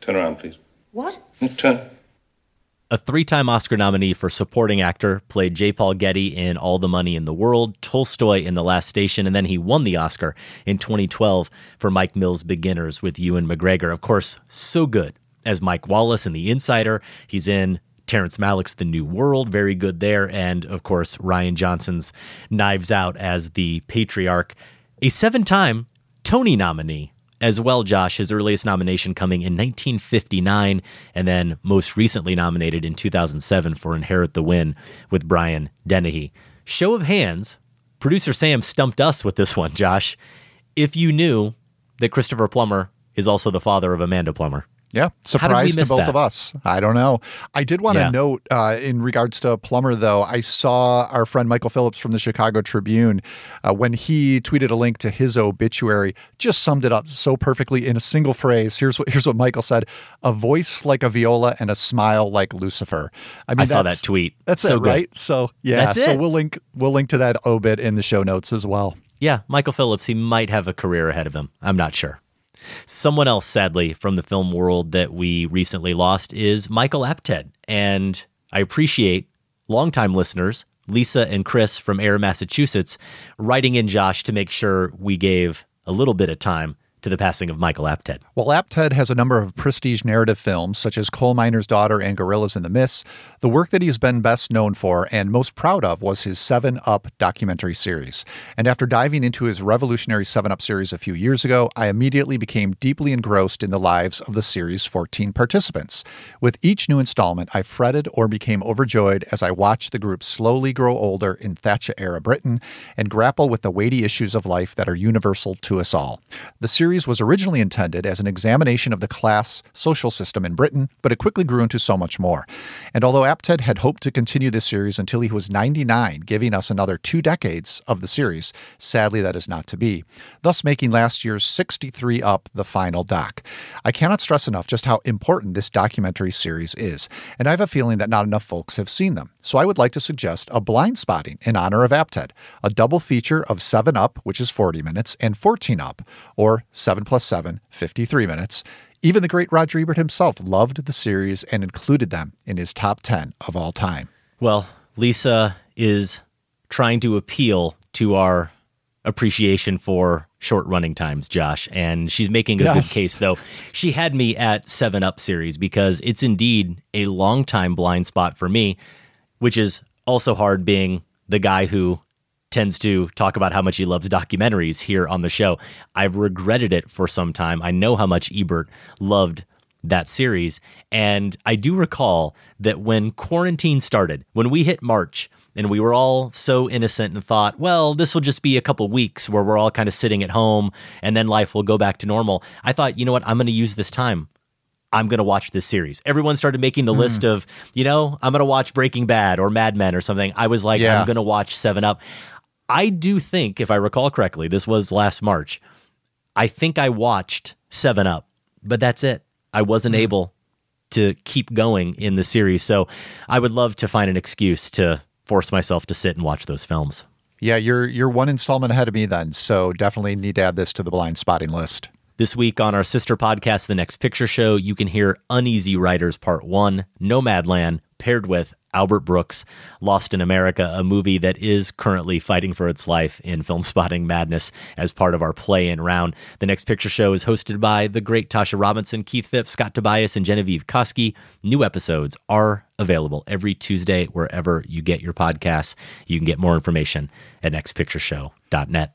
Turn around, please. What? Turn. A three time Oscar nominee for supporting actor, played J. Paul Getty in All the Money in the World, Tolstoy in The Last Station, and then he won the Oscar in 2012 for Mike Mills' Beginners with Ewan McGregor. Of course, so good as Mike Wallace in The Insider. He's in Terrence Malick's The New World, very good there. And of course, Rian Johnson's Knives Out as the patriarch. A seven time Tony nominee as well, Josh. His earliest nomination coming in 1959, and then most recently nominated in 2007 for Inherit the Wind with Brian Dennehy. Show of hands, producer Sam stumped us with this one, Josh. If you knew that Christopher Plummer is also the father of Amanda Plummer. Yeah, How did we surprise to both that? of us. I don't know. I did want to Yeah. note uh, in regards to Plummer, though, I saw our friend Michael Phillips from the Chicago Tribune uh, when he tweeted a link to his obituary, just summed it up so perfectly in a single phrase. Here's what here's what Michael said: "A voice like a viola and a smile like Lucifer." I mean, I saw that tweet. That's So it, good. right? So yeah, That's so it. we'll link we'll link to that obit in the show notes as well. Yeah, Michael Phillips, he might have a career ahead of him. I'm not sure. Someone else, sadly, from the film world that we recently lost is Michael Apted. And I appreciate longtime listeners, Lisa and Chris from Ayer, Massachusetts, writing in Josh to make sure we gave a little bit of time to the passing of Michael Apted. While Apted has a number of prestige narrative films, such as Coal Miner's Daughter and Gorillas in the Mist, the work that he's been best known for and most proud of was his 7 Up documentary series. And after diving into his revolutionary 7 Up series a few years ago, I immediately became deeply engrossed in the lives of the series' 14 participants. With each new installment, I fretted or became overjoyed as I watched the group slowly grow older in Thatcher era Britain and grapple with the weighty issues of life that are universal to us all. The series was originally intended as an examination of the class social system in Britain, but it quickly grew into so much more. And although Apted had hoped to continue this series until he was 99, giving us another two decades of the series, sadly that is not to be, thus making last year's 63 Up the final doc. I cannot stress enough just how important this documentary series is, and I have a feeling that not enough folks have seen them. So I would like to suggest a blind spotting in honor of Apted, a double feature of 7 Up, which is 40 minutes, and 14 Up, or 7 plus 7, 53 minutes. Even the great Roger Ebert himself loved the series and included them in his top 10 of all time. Well, Lisa is trying to appeal to our appreciation for short running times, Josh, and she's making a Yes. good case though. She had me at 7 Up series because it's indeed a long time blind spot for me, which is also hard being the guy who tends to talk about how much he loves documentaries here on the show. I've regretted it for some time. I know how much Ebert loved that series. And I do recall that when quarantine started, when we hit March and we were all so innocent and thought, well, this will just be a couple weeks where we're all kind of sitting at home and then life will go back to normal. I thought, you know what? I'm going to use this time. I'm going to watch this series. Everyone started making the hmm. list of, you know, I'm going to watch Breaking Bad or Mad Men or something. I was like, Yeah. I'm going to watch 7 Up. I do think, if I recall correctly, this was last March. I think I watched 7 Up, but that's it. I wasn't mm-hmm. able to keep going in the series. So I would love to find an excuse to force myself to sit and watch those films. Yeah, you're you're one installment ahead of me then, so definitely need to add this to the blind spotting list. This week on our sister podcast, The Next Picture Show, you can hear Uneasy Riders Part 1, Nomadland, paired with Albert Brooks, Lost in America, a movie that is currently fighting for its life in Filmspotting Madness as part of our play in round. The next picture show is hosted by the great Tasha Robinson, Keith Phipps, Scott Tobias, and Genevieve Koski. New episodes are available every Tuesday wherever you get your podcasts. You can get more information at nextpictureshow.net.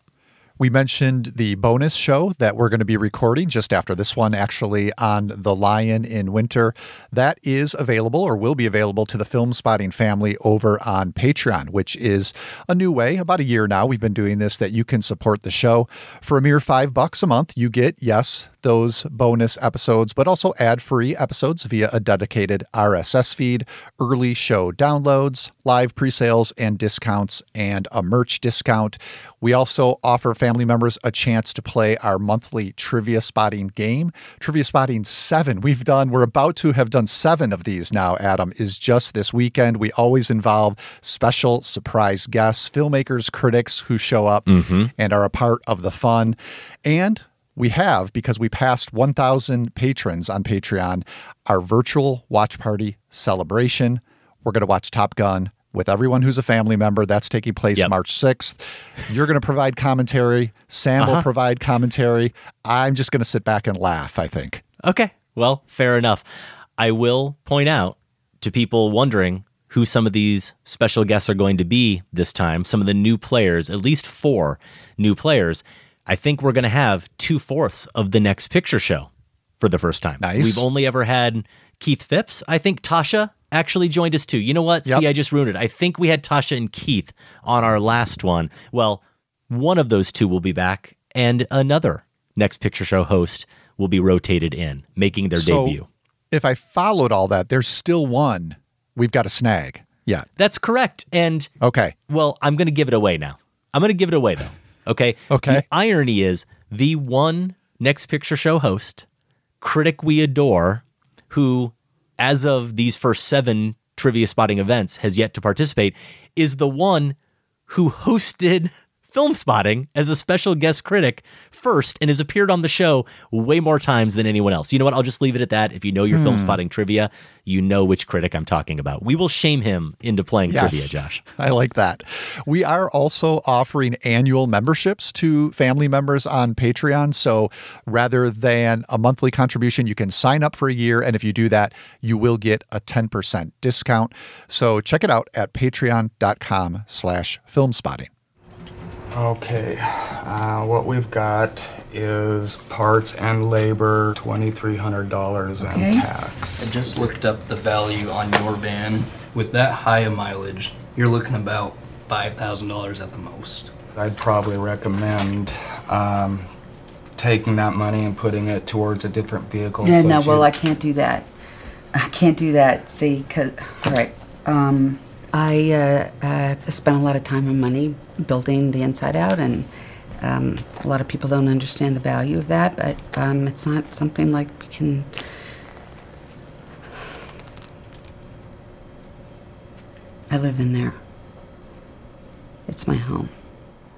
We mentioned the bonus show that we're going to be recording just after this one, actually, on The Lion in Winter. That is available or will be available to the Filmspotting family over on Patreon, which is a new way. About a year now, we've been doing this that you can support the show. For a mere five bucks a month, you get, yes, those bonus episodes, but also ad free episodes via a dedicated RSS feed, early show downloads, live pre sales and discounts, and a merch discount. We also offer family members a chance to play our monthly trivia spotting game. Trivia spotting seven, we've done, we're about to have done seven of these now, Adam, is just this weekend. We always involve special surprise guests, filmmakers, critics who show up Mhm. and are a part of the fun. And we have, because we passed 1,000 patrons on Patreon, our virtual watch party celebration. We're going to watch Top Gun with everyone who's a family member. That's taking place Yep. March 6th. You're going to provide commentary. Sam will Uh-huh. provide commentary. I'm just going to sit back and laugh, I think. Okay. Well, fair enough. I will point out to people wondering who some of these special guests are going to be this time, some of the new players, at least four new players. I think we're going to have two fourths of the next picture show for the first time. Nice. We've only ever had Keith Phipps. I think Tasha actually joined us too. You know what? Yep. See, I just ruined it. I think we had Tasha and Keith on our last one. Well, one of those two will be back, and another next picture show host will be rotated in, making their So, debut. If I followed all that, there's still one we've got to snag. Yeah. That's correct. And Okay. well, I'm going to give it away now. I'm going to give it away though. Okay. Okay. The irony is the one next picture show host, critic we adore, who, as of these first seven trivia spotting events, has yet to participate, is the one who hosted Filmspotting as a special guest critic first and has appeared on the show way more times than anyone else. You know what? I'll just leave it at that. If you know your film Hmm. spotting trivia, you know which critic I'm talking about. We will shame him into playing trivia, Josh. I like that. We are also offering annual memberships to family members on Patreon. So rather than a monthly contribution, you can sign up for a year. And if you do that, you will get a 10% discount. So check it out at patreon.com slash Filmspotting. Okay, uh, what we've got is parts and labor, $2,300 Okay. and tax. I just looked up the value on your van. With that high a mileage, you're looking about $5,000 at the most. I'd probably recommend um, taking that money and putting it towards a different vehicle. Yeah, so no, that well, you- I can't do that. I can't do that. See, cause all right, um, I uh, uh, spent a lot of time and money building the inside out, and um, a lot of people don't understand the value of that. But um, it's not something like we can. I live in there. It's my home.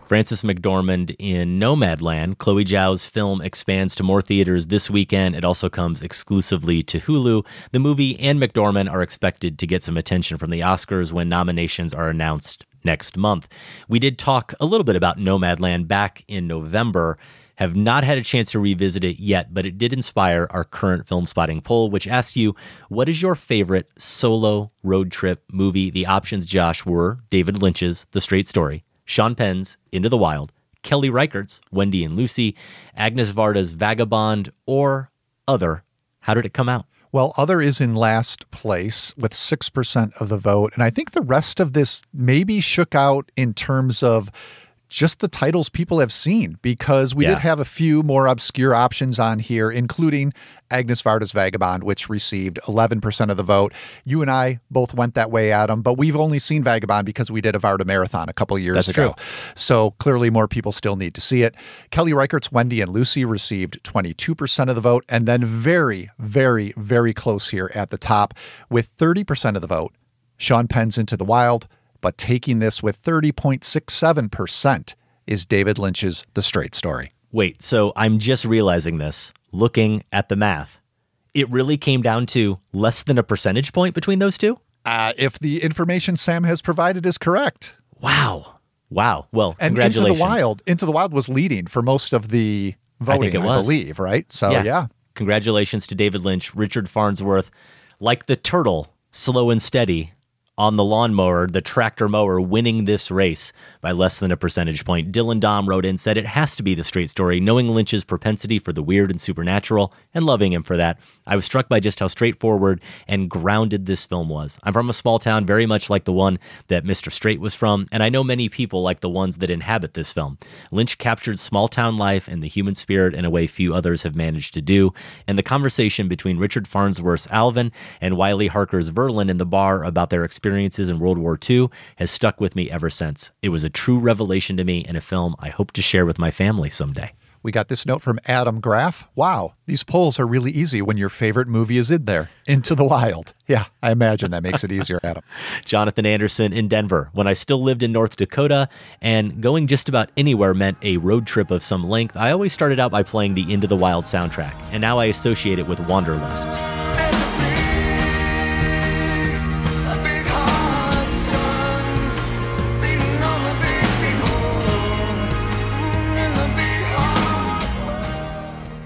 Frances McDormand in Nomadland. Chloe Zhao's film expands to more theaters this weekend. It also comes exclusively to Hulu. The movie and McDormand are expected to get some attention from the Oscars when nominations are announced next month. We did talk a little bit about Nomadland back in November. Have not had a chance to revisit it yet, but it did inspire our current Filmspotting poll, which asks you, what is your favorite solo road trip movie? The options, Josh, were David Lynch's The Straight Story, Sean Penn's Into the Wild, Kelly Reichardt's Wendy and Lucy, Agnes Varda's Vagabond, or Other. How did it come out? Well, Other is in last place with 6% of the vote. And I think the rest of this maybe shook out in terms of just the titles people have seen because we Yeah. did have a few more obscure options on here, including Agnes Varda's Vagabond, which received 11% of the vote. You and I both went that way, Adam, but we've only seen Vagabond because we did a Varda marathon a couple years That's ago. true. So clearly more people still need to see it. Kelly Reichardt's Wendy and Lucy received 22% of the vote. And then very, very, very close here at the top with 30% of the vote. Sean Penn's Into the Wild, but taking this with 30.67% is David Lynch's The Straight Story. Wait, so I'm just realizing this, looking at the math. It really came down to less than a percentage point between those two? Uh, if the information Sam has provided is correct. Wow. Wow. Well, And congratulations. Into the Wild, Into the Wild was leading for most of the voting, I think it was. believe, right? So yeah. Congratulations to David Lynch, Richard Farnsworth, like the turtle, slow and steady on the lawnmower, the tractor mower winning this race by less than a percentage point. Dylan Dom wrote in said it has to be the straight story, knowing Lynch's propensity for the weird and supernatural and loving him for that. I was struck by just how straightforward and grounded this film was. I'm from a small town very much like the one that Mr. Straight was from, and I know many people like the ones that inhabit this film. Lynch captured small town life and the human spirit in a way few others have managed to do, and the conversation between Richard Farnsworth's Alvin and Wiley Harker's Verlin in the bar about their experiences in World War II has stuck with me ever since. It was a true revelation to me and a film I hope to share with my family someday. We got this note from Adam Graff. Wow, these polls are really easy when your favorite movie is in there. Into the Wild. Yeah, I imagine that makes it easier, Adam. Jonathan Anderson in Denver. When I still lived in North Dakota and going just about anywhere meant a road trip of some length, I always started out by playing the Into the Wild soundtrack, and now I associate it with Wanderlust.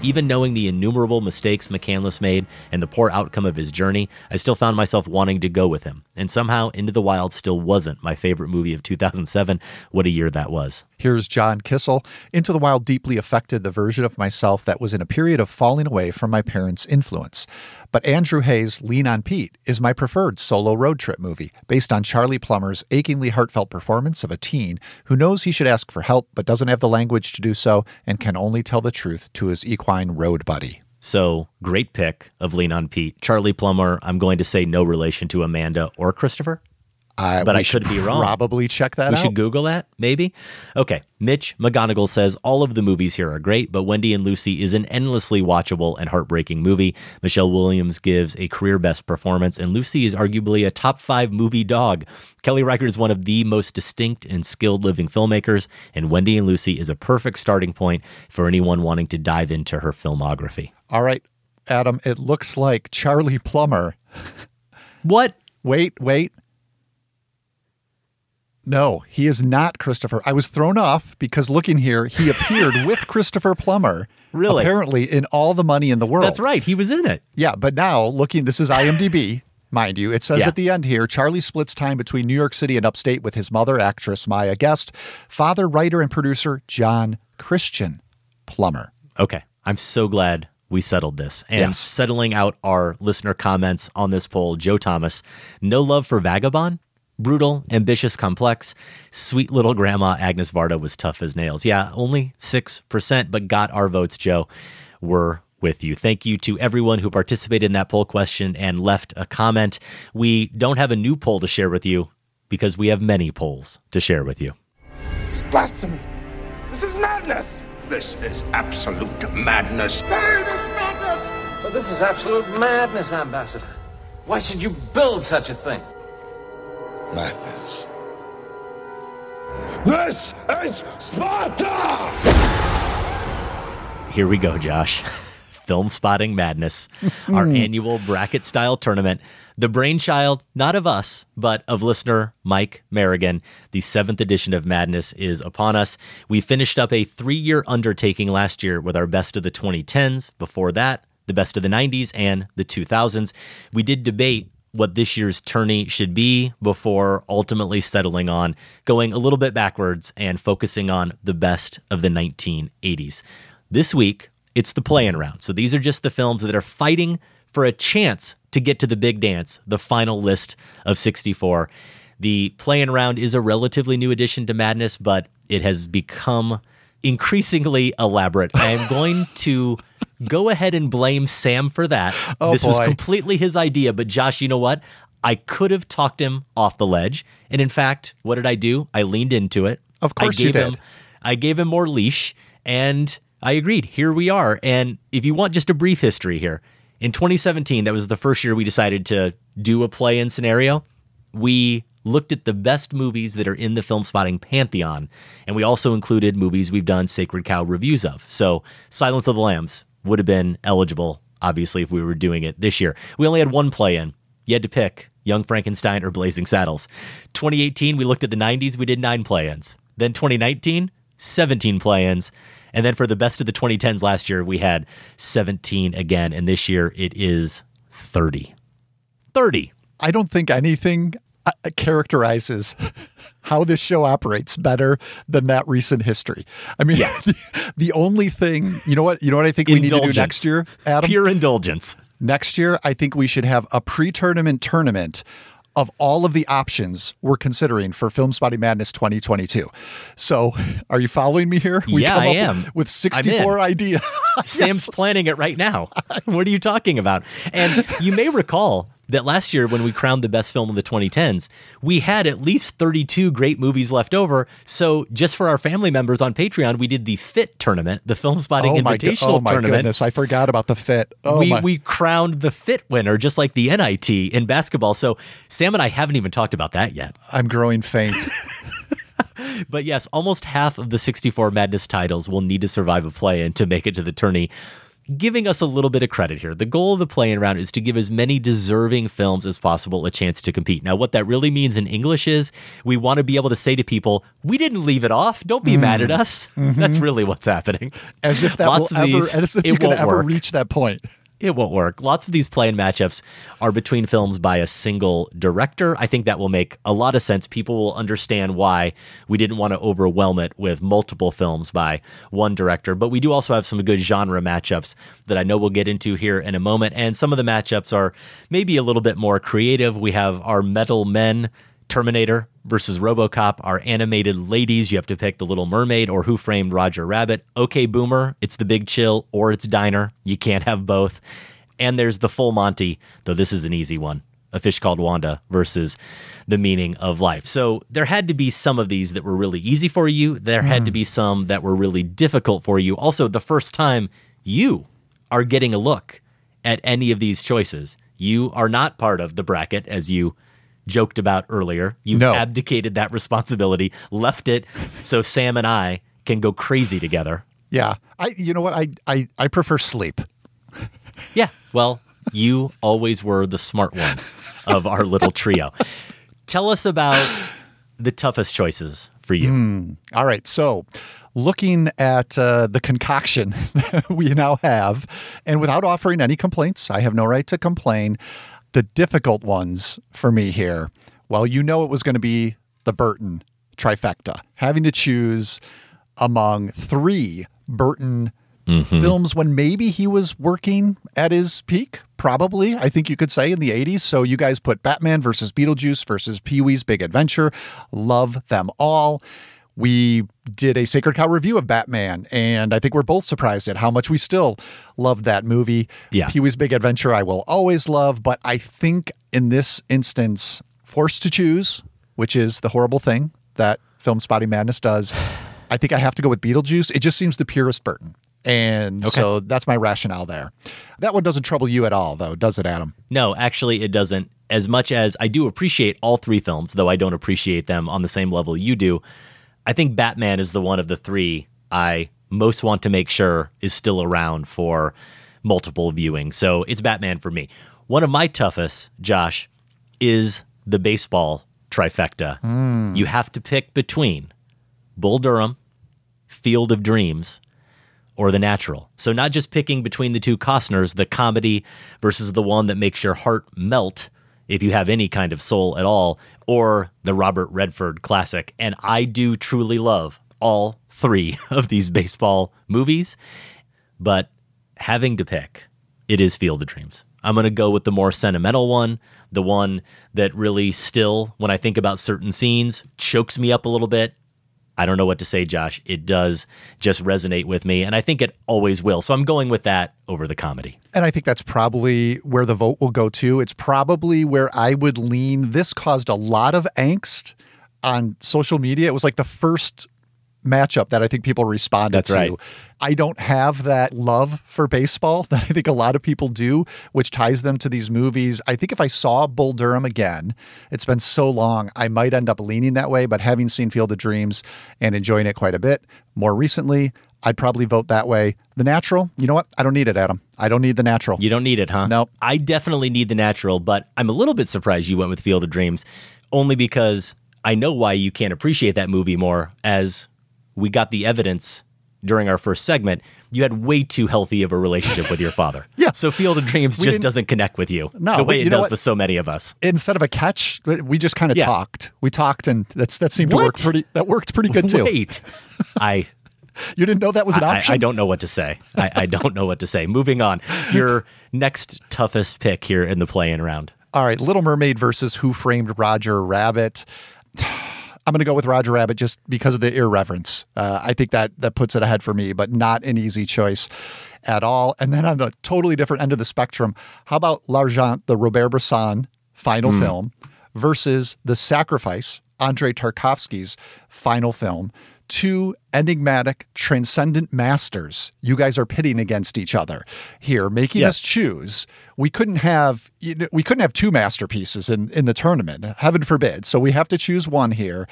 Even knowing the innumerable mistakes McCandless made and the poor outcome of his journey, I still found myself wanting to go with him. And somehow, Into the Wild still wasn't my favorite movie of 2007. What a year that was. Here's John Kissel. Into the Wild deeply affected the version of myself that was in a period of falling away from my parents' influence. But Andrew Haigh's Lean on Pete is my preferred solo road trip movie, based on Charlie Plummer's achingly heartfelt performance of a teen who knows he should ask for help but doesn't have the language to do so and can only tell the truth to his equine road buddy. So, great pick of Lean on Pete. Charlie Plummer, I'm going to say no relation to Amanda or Christopher. Uh, but I should could be wrong. Probably check that we out. should Google that, maybe. Okay. Mitch McGonigal says all of the movies here are great, but Wendy and Lucy is an endlessly watchable and heartbreaking movie. Michelle Williams gives a career best performance, and Lucy is arguably a top five movie dog. Kelly Reichardt is one of the most distinct and skilled living filmmakers, and Wendy and Lucy is a perfect starting point for anyone wanting to dive into her filmography. All right, Adam, it looks like Charlie Plummer. what? Wait, wait. No, he is not Christopher. I was thrown off because looking here, he appeared with Christopher Plummer. Really? Apparently in All the Money in the World. That's right. He was in it. Yeah, but now looking, this is IMDb, mind you. It says Yeah. at the end here Charlie splits time between New York City and upstate with his mother, actress Maya Guest, father, writer, and producer John Christian Plummer. Okay. I'm so glad we settled this. And Yes. settling out our listener comments on this poll, Joe Thomas, no love for Vagabond? Brutal, ambitious, complex. Sweet little grandma Agnes Varda was tough as nails. Yeah, only 6%, but got our votes, Joe. We're with you. Thank you to everyone who participated in that poll question and left a comment. We don't have a new poll to share with you because we have many polls to share with you. This is blasphemy. This is madness. This is absolute madness. Bury this madness. But this is absolute madness, Ambassador. Why should you build such a thing? Madness. This is Sparta! Here we go, Josh. Filmspotting Madness, our hmm. annual bracket style tournament. The brainchild, not of us, but of listener Mike Merrigan. The seventh edition of Madness is upon us. We finished up a three year undertaking last year with our best of the 2010s. Before that, the best of the 90s and the 2000s. We did debate what this year's tourney should be before ultimately settling on going a little bit backwards and focusing on the best of the 1980s. This week, it's the play-in round. So these are just the films that are fighting for a chance to get to the big dance, the final list of 64. The play-in round is a relatively new addition to Madness, but it has become increasingly elaborate. I am going to go ahead and blame Sam for that. Oh, this was completely his idea, but Josh, you know what? I could have talked him off the ledge. And in fact, what did I do? I leaned into it. Of course I you did. him I gave him more leash and I agreed. Here we are. And if you want just a brief history here, in 2017, that was the first year we decided to do a play in scenario. We looked at the best movies that are in the Filmspotting pantheon, and we also included movies we've done Sacred Cow reviews of. So, Silence of the Lambs would have been eligible, obviously, if we were doing it this year. We only had one play in. You had to pick Young Frankenstein or Blazing Saddles. 2018, we looked at the 90s, we did nine play ins. Then 2019, 17 play ins. And then for the best of the 2010s last year, we had 17 again. And this year it is 30. 30. I don't think anything Uh, characterizes how this show operates better than that recent history. I mean, Yeah. the, the only thing, you know what, you know what I think we need to do next year, Adam? Pure indulgence. Next year, I think we should have a pre-tournament tournament of all of the options we're considering for Filmspotting Madness 2022. So, are you following me here? Yeah, come I up am. With 64 ideas. Sam's planning it right now. what are you talking about? And you may recall that last year when we crowned the best film of the 2010s, we had at least 32 great movies left over. So just for our family members on Patreon, we did the FIT tournament, the Filmspotting oh my, go- Invitational oh my tournament. goodness, I forgot about the fit. Oh we my. we crowned the FIT winner, just like the NIT in basketball. So Sam and I haven't even talked about that yet. I'm growing faint. But yes, almost half of the 64 Madness titles will need to survive a play in to make it to the tourney. Giving us a little bit of credit here. The goal of the play in round is to give as many deserving films as possible a chance to compete. Now, what that really means in English is we want to be able to say to people, we didn't leave it off. Don't be mad at mm. us. Mm-hmm. That's really what's happening. as if that Lots will ever, these, as if it you can ever work. reach that point. It won't work. Lots of these play-in matchups are between films by a single director. I think that will make a lot of sense. People will understand why we didn't want to overwhelm it with multiple films by one director. But we do also have some good genre matchups that I know we'll get into here in a moment. And some of the matchups are maybe a little bit more creative. We have our Metal Men Terminator versus RoboCop, our animated ladies. You have to pick The Little Mermaid or Who Framed Roger Rabbit. Okay, Boomer, it's The Big Chill or it's Diner. You can't have both. And there's the Full Monty, though this is an easy one. A Fish Called Wanda versus The Meaning of Life. So there had to be some of these that were really easy for you. There had to hmm. be some that were really difficult for you. Also, the first time you are getting a look at any of these choices. You are not part of the bracket as you joked about earlier. You've No. abdicated that responsibility, left it so Sam and I can go crazy together. Yeah. I you know what? I I, I prefer sleep. Yeah. Well, you always were the smart one of our little trio. Tell us about the toughest choices for you. Hmm. All right. So, looking at uh, the concoction we now have, and without offering any complaints, I have no right to complain. The difficult ones for me here, well, you know, it was going to be the Burton trifecta, having to choose among three Burton mm-hmm. films when maybe he was working at his peak, probably, I think you could say in the 80s. So you guys put Batman versus Beetlejuice versus Pee Wee's Big Adventure. Love them all. We did a Sacred Cow review of Batman, and I think we're both surprised at how much we still love that movie. Yeah. Pee Wee's Big Adventure, I will always love, but I think in this instance, forced to choose, which is the horrible thing that Filmspotting Madness does, I think I have to go with Beetlejuice. It just seems the purest Burton. And Okay. so that's my rationale there. That one doesn't trouble you at all, though, does it, Adam? No, actually, it doesn't. As much as I do appreciate all three films, though I don't appreciate them on the same level you do, I think Batman is the one of the three I most want to make sure is still around for multiple viewing. So it's Batman for me. One of my toughest, Josh, is the baseball trifecta. Hmm. You have to pick between Bull Durham, Field of Dreams, or The Natural. So not just picking between the two Costners, the comedy versus the one that makes your heart melt if you have any kind of soul at all, or the Robert Redford classic. And I do truly love all three of these baseball movies, but having to pick, it is Field of Dreams. I'm going to go with the more sentimental one, the one that really still, when I think about certain scenes, chokes me up a little bit. I don't know what to say, Josh. It does just resonate with me, and I think it always will. So I'm going with that over the comedy. And I think that's probably where the vote will go to. It's probably where I would lean. This caused a lot of angst on social media. It was like the first matchup that I think people responded That's to. right. I don't have that love for baseball that I think a lot of people do, which ties them to these movies. I think if I saw Bull Durham again, it's been so long, I might end up leaning that way. But having seen Field of Dreams and enjoying it quite a bit more recently, I'd probably vote that way. The natural, you know what? I don't need it, Adam. I don't need the natural. You don't need it, huh? No. I definitely need the natural, but I'm a little bit surprised you went with Field of Dreams, only because I know why you can't appreciate that movie more, as we got the evidence during our first segment. You had way too healthy of a relationship with your father. yeah. So Field of Dreams We just doesn't connect with you No, the way you it does what? with so many of us. Instead of a catch, we just kind of Yeah. talked. We talked, and that's that seemed to work pretty. That worked pretty good too. Wait, I You didn't know that was an I, option. I don't know what to say. I, I don't know what to say. Moving on. Your next toughest pick here in the play-in round. All right, Little Mermaid versus Who Framed Roger Rabbit. I'm going to go with Roger Rabbit just because of the irreverence. Uh, I think that that puts it ahead for me, but not an easy choice at all. And then on the totally different end of the spectrum, how about L'Argent, the Robert Bresson final Hmm. film, versus The Sacrifice, Andrei Tarkovsky's final film? Two enigmatic, transcendent masters. You guys are pitting against each other here, making Yeah. us choose. We couldn't have you know, we couldn't have two masterpieces in in the tournament. Heaven forbid. So we have to choose one here.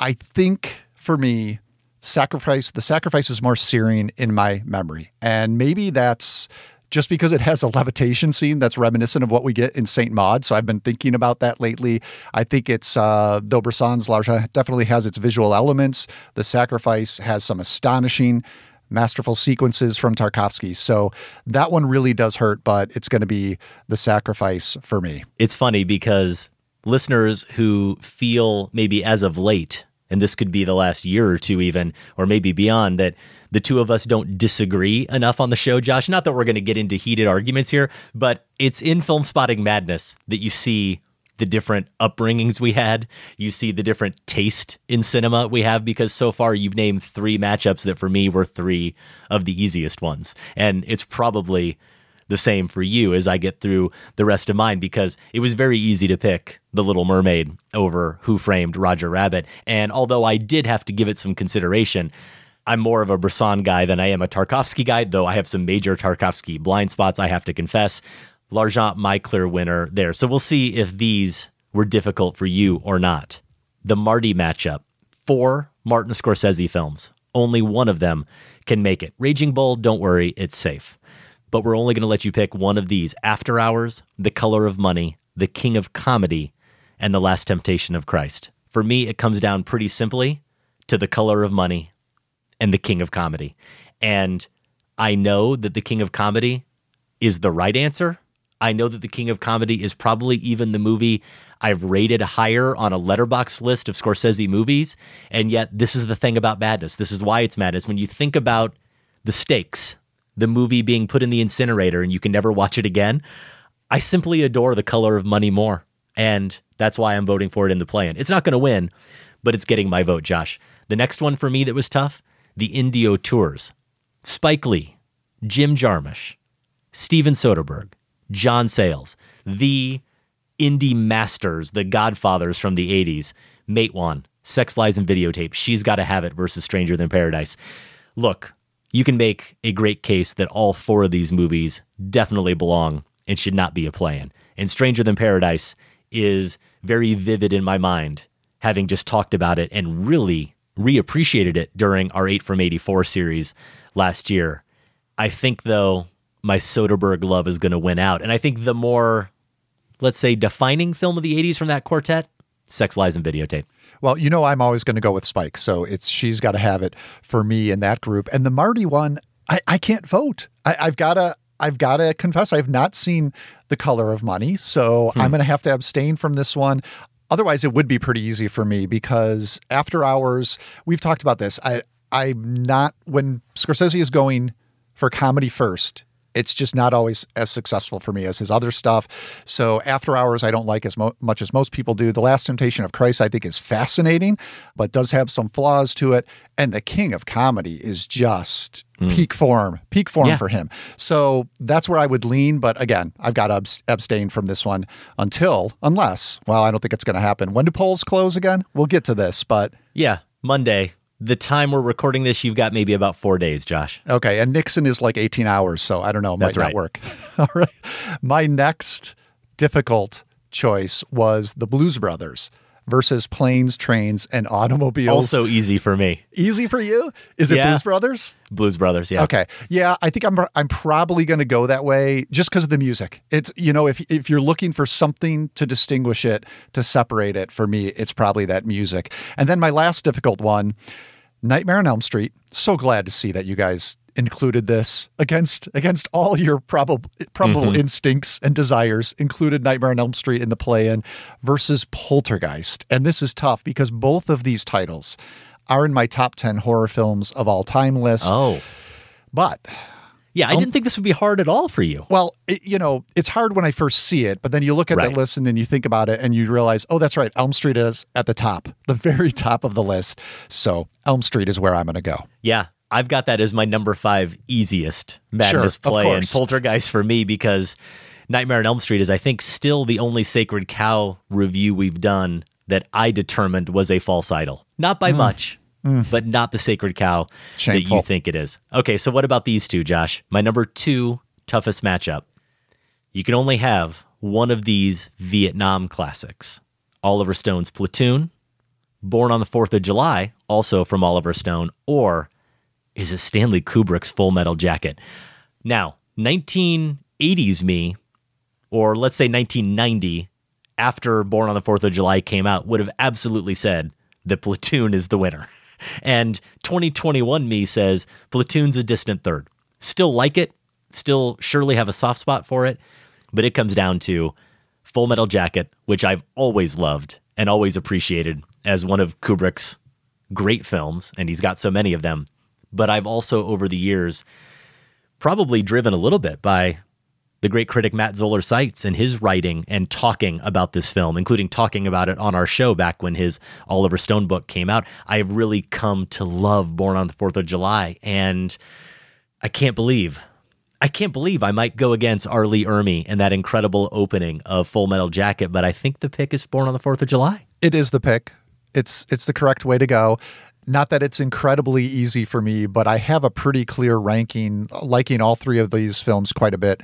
I think for me, sacrifice the sacrifice is more searing in my memory, and maybe that's just because it has a levitation scene that's reminiscent of what we get in Saint Maud. So I've been thinking about that lately. I think it's uh, though Bresson's L'Argent definitely has its visual elements. The sacrifice has some astonishing masterful sequences from Tarkovsky. So that one really does hurt, but it's going to be the sacrifice for me. It's funny because listeners who feel maybe as of late, and this could be the last year or two even, or maybe beyond, that the two of us don't disagree enough on the show, Josh. Not that we're going to get into heated arguments here, but it's in Filmspotting madness that you see the different upbringings we had. You see the different taste in cinema we have because so far you've named three matchups that for me were three of the easiest ones. And it's probably the same for you as I get through the rest of mine because it was very easy to pick The Little Mermaid over Who Framed Roger Rabbit. And although I did have to give it some consideration, I'm more of a Bresson guy than I am a Tarkovsky guy, though I have some major Tarkovsky blind spots, I have to confess. L'Argent, my clear winner there. So we'll see if these were difficult for you or not. The Marty matchup, four Martin Scorsese films. Only one of them can make it. Raging Bull, don't worry, it's safe. But we're only going to let you pick one of these After Hours, The Color of Money, The King of Comedy, and The Last Temptation of Christ. For me, it comes down pretty simply to The Color of Money and The King of Comedy. And I know that The King of Comedy is the right answer. I know that The King of Comedy is probably even the movie I've rated higher on a Letterboxd list of Scorsese movies. And yet, this is the thing about madness. This is why it's madness. When you think about the stakes, the movie being put in the incinerator and you can never watch it again, I simply adore The Color of Money more. And that's why I'm voting for it in the play in. It's not going to win, but it's getting my vote, Josh. The next one for me that was tough the indie auteurs. Spike Lee, Jim Jarmusch, Steven Soderbergh, John Sayles, the indie masters, the godfathers from the 80s, Matewan, Sex, Lies, and Videotape, She's Gotta Have It versus Stranger Than Paradise. Look, you can make a great case that all four of these movies definitely belong and should not be a play-in. And Stranger Than Paradise is very vivid in my mind, having just talked about it and really reappreciated it during our 8 from 84 series last year. I think, though, my Soderbergh love is going to win out. And I think the more, let's say, defining film of the 80s from that quartet, Sex, Lies, and Videotape. Well, you know, I'm always going to go with Spike. So it's she's got to have it for me in that group. And the Marty one, I, I can't vote. I, I've got to. I've got to confess, I've not seen The Color of Money, so hmm. I'm going to have to abstain from this one. Otherwise, it would be pretty easy for me because After Hours, we've talked about this. I I'm not when Scorsese is going for comedy first. It's just not always as successful for me as his other stuff. So After Hours, I don't like as mo- much as most people do. The Last Temptation of Christ, I think, is fascinating, but does have some flaws to it. And The King of Comedy is just hmm. peak form, peak form Yeah. for him. So that's where I would lean. But again, I've got to abs- abstain from this one until, unless, well, I don't think it's going to happen. When do polls close again? We'll get to this, but Yeah, Monday. The time we're recording this, you've got maybe about four days, Josh. Okay, and Nixon is like 18 hours, so I don't know, might That's not right. work. All right. My next difficult choice was the Blues Brothers versus planes, trains, and automobiles. Also easy for me. Easy for you? Is it Yeah. Blues Brothers? Blues Brothers, yeah. Okay. Yeah, I think I'm I'm probably going to go that way just because of the music. It's you know if if you're looking for something to distinguish it, to separate it, for me it's probably that music. And then my last difficult one, Nightmare on Elm Street. So glad to see that you guys included this against against all your probable probable Mhm. instincts and desires included Nightmare on Elm Street in the play-in versus Poltergeist. And this is tough because both of these titles are in my top 10 horror films of all time list. Oh. But Yeah, I didn't think this would be hard at all for you. well, it, you know, it's hard when I first see it, but then you look at Right. that list and then you think about it and you realize, oh, that's right. Elm Street is at the top, the very top of the list. So Elm Street is where I'm going to go. Yeah, I've got that as my number five easiest madness Sure, play and poltergeist for me because Nightmare on Elm Street is, I think, still the only Sacred Cow review we've done that I determined was a false idol. Not by Mm. much, Mm. but not the Sacred Cow that you think it is. Okay, so what about these two, Josh? My number two toughest matchup. You can only have one of these Vietnam classics Oliver Stone's Platoon, Born on the Fourth of July, also from Oliver Stone, or is a Stanley Kubrick's Full Metal Jacket? Now, 1980s me, or let's say 1990, after Born on the Fourth of July came out, would have absolutely said that Platoon is the winner. And 2021 me says Platoon's a distant third. Still like it, still surely have a soft spot for it, but it comes down to Full Metal Jacket, which I've always loved and always appreciated as one of Kubrick's great films, and he's got so many of them. But I've also, over the years, probably driven a little bit by the great critic Matt Zoller Seitz and his writing and talking about this film, including talking about it on our show back when his Oliver Stone book came out. I have really come to love Born on the Fourth of July, and I can't believe. I can't believe I might go against R. Lee Ermey and that incredible opening of Full Metal Jacket, but I think the pick is Born on the Fourth of July. It is the pick. It's it's the correct way to go. Not that it's incredibly easy for me, but I have a pretty clear ranking, liking all three of these films quite a bit.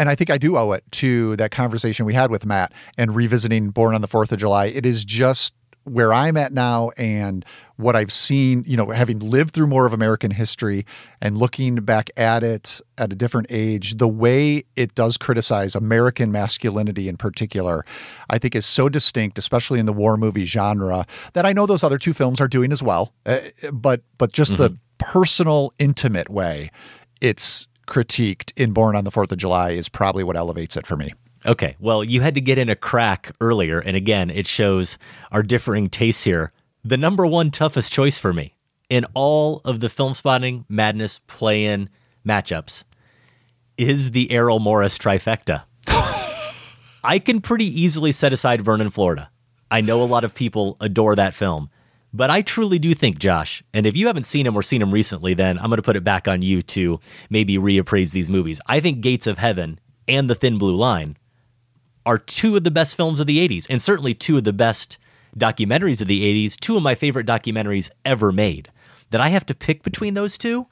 And I think I do owe it to that conversation we had with Matt and revisiting Born on the Fourth of July. It is just where I'm at now and what I've seen, you know, having lived through more of American history and looking back at it at a different age, the way it does criticize American masculinity in particular, I think is so distinct, especially in the war movie genre, that I know those other two films are doing as well. Uh, but but just the personal, intimate way it's critiqued in Born on the Fourth of July is probably what elevates it for me. Okay. Well, you had to get in a crack earlier. And again, it shows our differing tastes here. The number one toughest choice for me in all of the Filmspotting madness play in matchups is the Errol Morris trifecta. I can pretty easily set aside Vernon, Florida. I know a lot of people adore that film, but I truly do think, Josh, and if you haven't seen him or seen him recently, then I'm going to put it back on you to maybe reappraise these movies. I think Gates of Heaven and The Thin Blue Line are two of the best films of the 80s, and certainly two of the best documentaries of the 80s, two of my favorite documentaries ever made. That I have to pick between those two?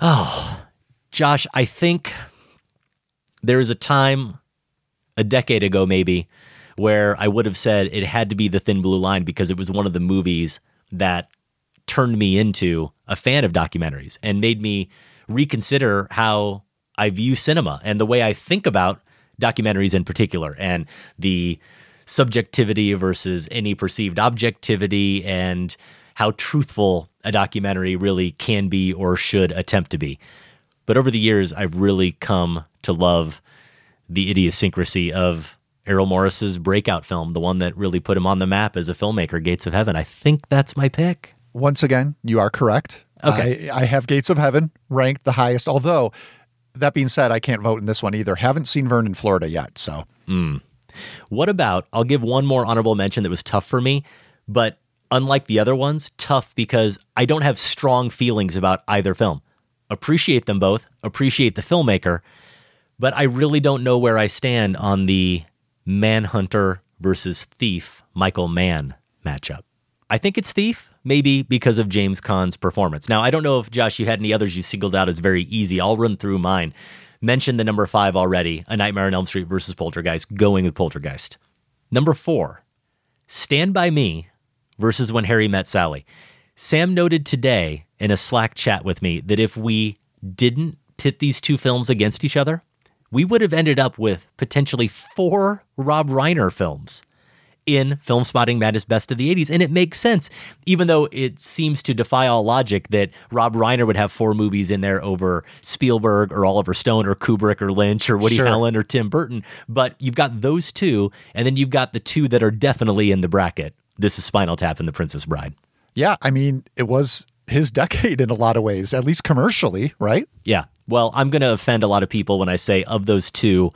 Oh, Josh, I think there is a time, a decade ago maybe, where I would have said it had to be The Thin Blue Line because it was one of the movies that turned me into a fan of documentaries and made me reconsider how I view cinema and the way I think about documentaries in particular and the subjectivity versus any perceived objectivity and how truthful a documentary really can be or should attempt to be. But over the years, I've really come to love the idiosyncrasy of Errol Morris's breakout film, the one that really put him on the map as a filmmaker, Gates of Heaven. I think that's my pick. Once again, you are correct. Okay. I, I have Gates of Heaven ranked the highest, although that being said, I can't vote in this one either. Haven't seen Vernon, in Florida yet. So Mm. What about, I'll give one more honorable mention that was tough for me, but unlike the other ones, tough because I don't have strong feelings about either film. Appreciate them both, appreciate the filmmaker, but I really don't know where I stand on the Manhunter versus Thief Michael Mann matchup. I think it's Thief, maybe because of James Caan's performance. Now, I don't know if, Josh, you had any others you singled out as very easy. I'll run through mine. Mentioned the number five already A Nightmare on Elm Street versus Poltergeist, going with Poltergeist. Number four, Stand By Me versus When Harry Met Sally. Sam noted today in a Slack chat with me that if we didn't pit these two films against each other, we would have ended up with potentially four Rob Reiner films in Filmspotting Madness Best of the 80s. And it makes sense, even though it seems to defy all logic that Rob Reiner would have four movies in there over Spielberg or Oliver Stone or Kubrick or Lynch or Woody Sure. Allen or Tim Burton. But you've got those two, and then you've got the two that are definitely in the bracket. This is Spinal Tap and The Princess Bride. Yeah, I mean, it was his decade in a lot of ways, at least commercially, right? Yeah. Well, I'm going to offend a lot of people when I say of those two,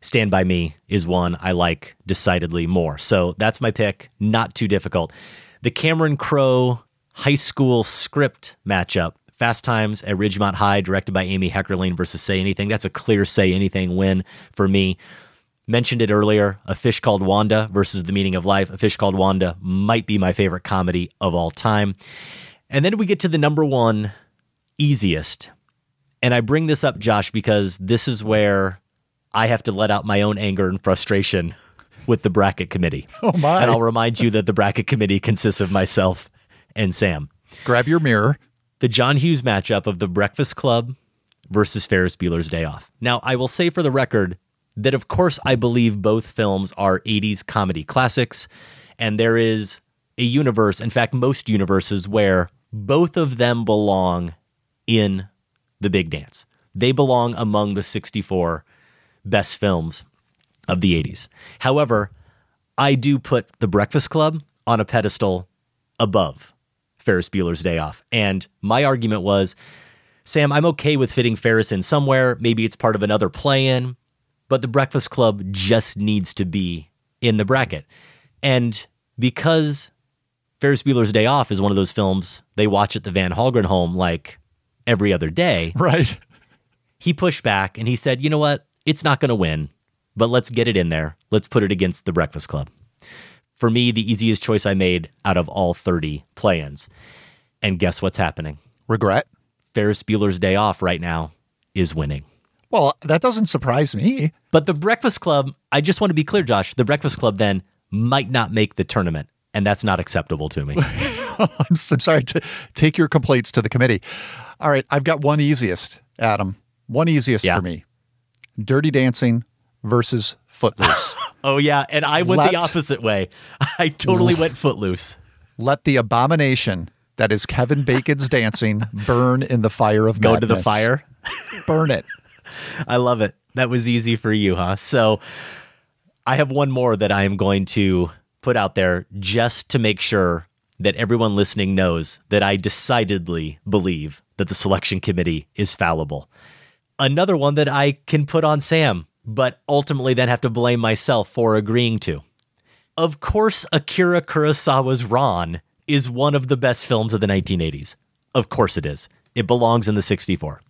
Stand By Me is one I like decidedly more. So that's my pick. Not too difficult. The Cameron Crowe high school script matchup, Fast Times at Ridgemont High, directed by Amy Heckerling versus Say Anything. That's a clear Say Anything win for me. Mentioned it earlier, A Fish Called Wanda versus The Meaning of Life. A Fish Called Wanda might be my favorite comedy of all time. And then we get to the number one easiest. And I bring this up, Josh, because this is where I have to let out my own anger and frustration with the bracket committee. Oh, my. And I'll remind you that the bracket committee consists of myself and Sam. Grab your mirror. The John Hughes matchup of The Breakfast Club versus Ferris Bueller's Day Off. Now, I will say for the record that, of course, I believe both films are 80s comedy classics, and there is a universe, in fact, most universes, where both of them belong in the big dance. They belong among the 64 best films of the 80s. However, I do put The Breakfast Club on a pedestal above Ferris Bueller's Day Off. And my argument was Sam, I'm okay with fitting Ferris in somewhere. Maybe it's part of another play in, but The Breakfast Club just needs to be in the bracket. And because Ferris Bueller's Day Off is one of those films they watch at the Van Hallgren home like every other day. Right. He pushed back and he said, you know what? It's not going to win, but let's get it in there. Let's put it against The Breakfast Club. For me, the easiest choice I made out of all 30 play ins. And guess what's happening? Regret. Ferris Bueller's Day Off right now is winning. Well, that doesn't surprise me. But the Breakfast Club, I just want to be clear, Josh, the Breakfast Club then might not make the tournament. And that's not acceptable to me. I'm, sorry to take your complaints to the committee. All right, I've got one easiest, Adam. One easiest Yeah. for me. Dirty Dancing versus Footloose. oh, yeah. And I went Let- the opposite way. I totally went footloose. Let the abomination that is Kevin Bacon's dancing burn in the fire of Go to the fire. Burn it. I love it. That was easy for you, huh? So I have one more that I am going to put out there just to make sure that everyone listening knows that I decidedly believe that the selection committee is fallible. Another one that I can put on Sam, but ultimately then have to blame myself for agreeing to. Of course, Akira Kurosawa's Ran is one of the best films of the 1980s. Of course it is. It belongs in the 64.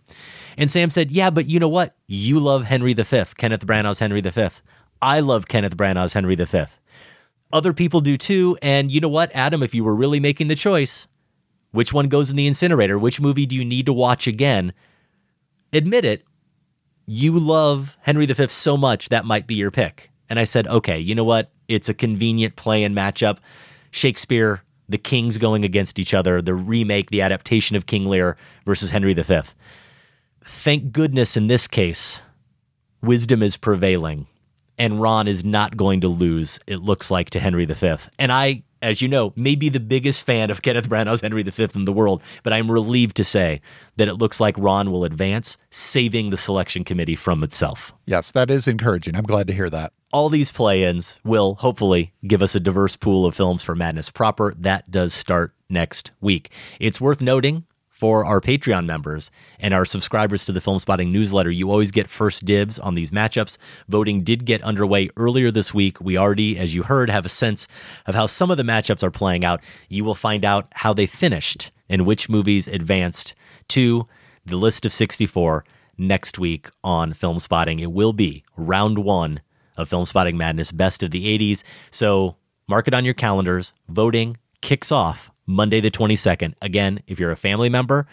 And Sam said, Yeah, but you know what? You love Henry V, Kenneth Branagh's Henry V. I love Kenneth Branagh's Henry V. Other people do too. And you know what, Adam, if you were really making the choice, which one goes in the incinerator? Which movie do you need to watch again? Admit it, you love Henry V so much that might be your pick. And I said, okay, you know what? It's a convenient play and matchup. Shakespeare, the kings going against each other, the remake, the adaptation of King Lear versus Henry V. Thank goodness in this case, wisdom is prevailing and Ran is not going to lose, it looks like, to Henry V. And I, as you know, may be the biggest fan of Kenneth Branagh's Henry V in the world, but I'm relieved to say that it looks like Ran will advance, saving the selection committee from itself. Yes, that is encouraging. I'm glad to hear that. All these play ins will hopefully give us a diverse pool of films for Madness proper. That does start next week. It's worth noting for our Patreon members and our subscribers to the Filmspotting newsletter, you always get first dibs on these matchups. Voting did get underway earlier this week. We already, as you heard, have a sense of how some of the matchups are playing out. You will find out how they finished and which movies advanced to the list of 64 next week on Filmspotting. It will be round one of Filmspotting Madness Best of the 80s. So mark it on your calendars. Voting kicks off Monday, the 22nd. Again, if you're a family member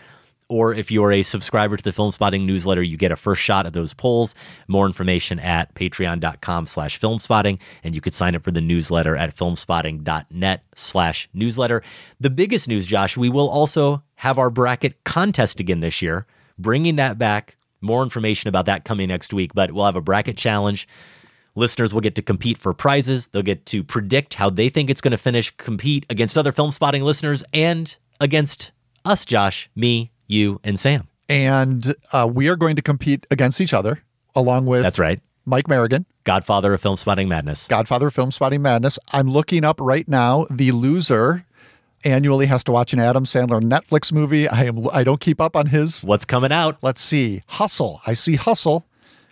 or if you're a subscriber to the Filmspotting newsletter, you get a first shot at those polls. More information at patreon.com slash filmspotting, and you could sign up for the newsletter at filmspotting.net slash newsletter. The biggest news, Josh, we will also have our bracket contest again this year, bringing that back. More information about that coming next week, but we'll have a bracket challenge. Listeners will get to compete for prizes. They'll get to predict how they think it's going to finish, compete against other Filmspotting listeners, and against us, Josh, me, you, and Sam. And uh, we are going to compete against each other, along with That's right. Mike Merrigan, Godfather of Filmspotting Madness. Godfather of Filmspotting Madness. I'm looking up right now. The loser annually has to watch an Adam Sandler Netflix movie. I am. I don't keep up on his. What's coming out? Let's see. Hustle. I see Hustle.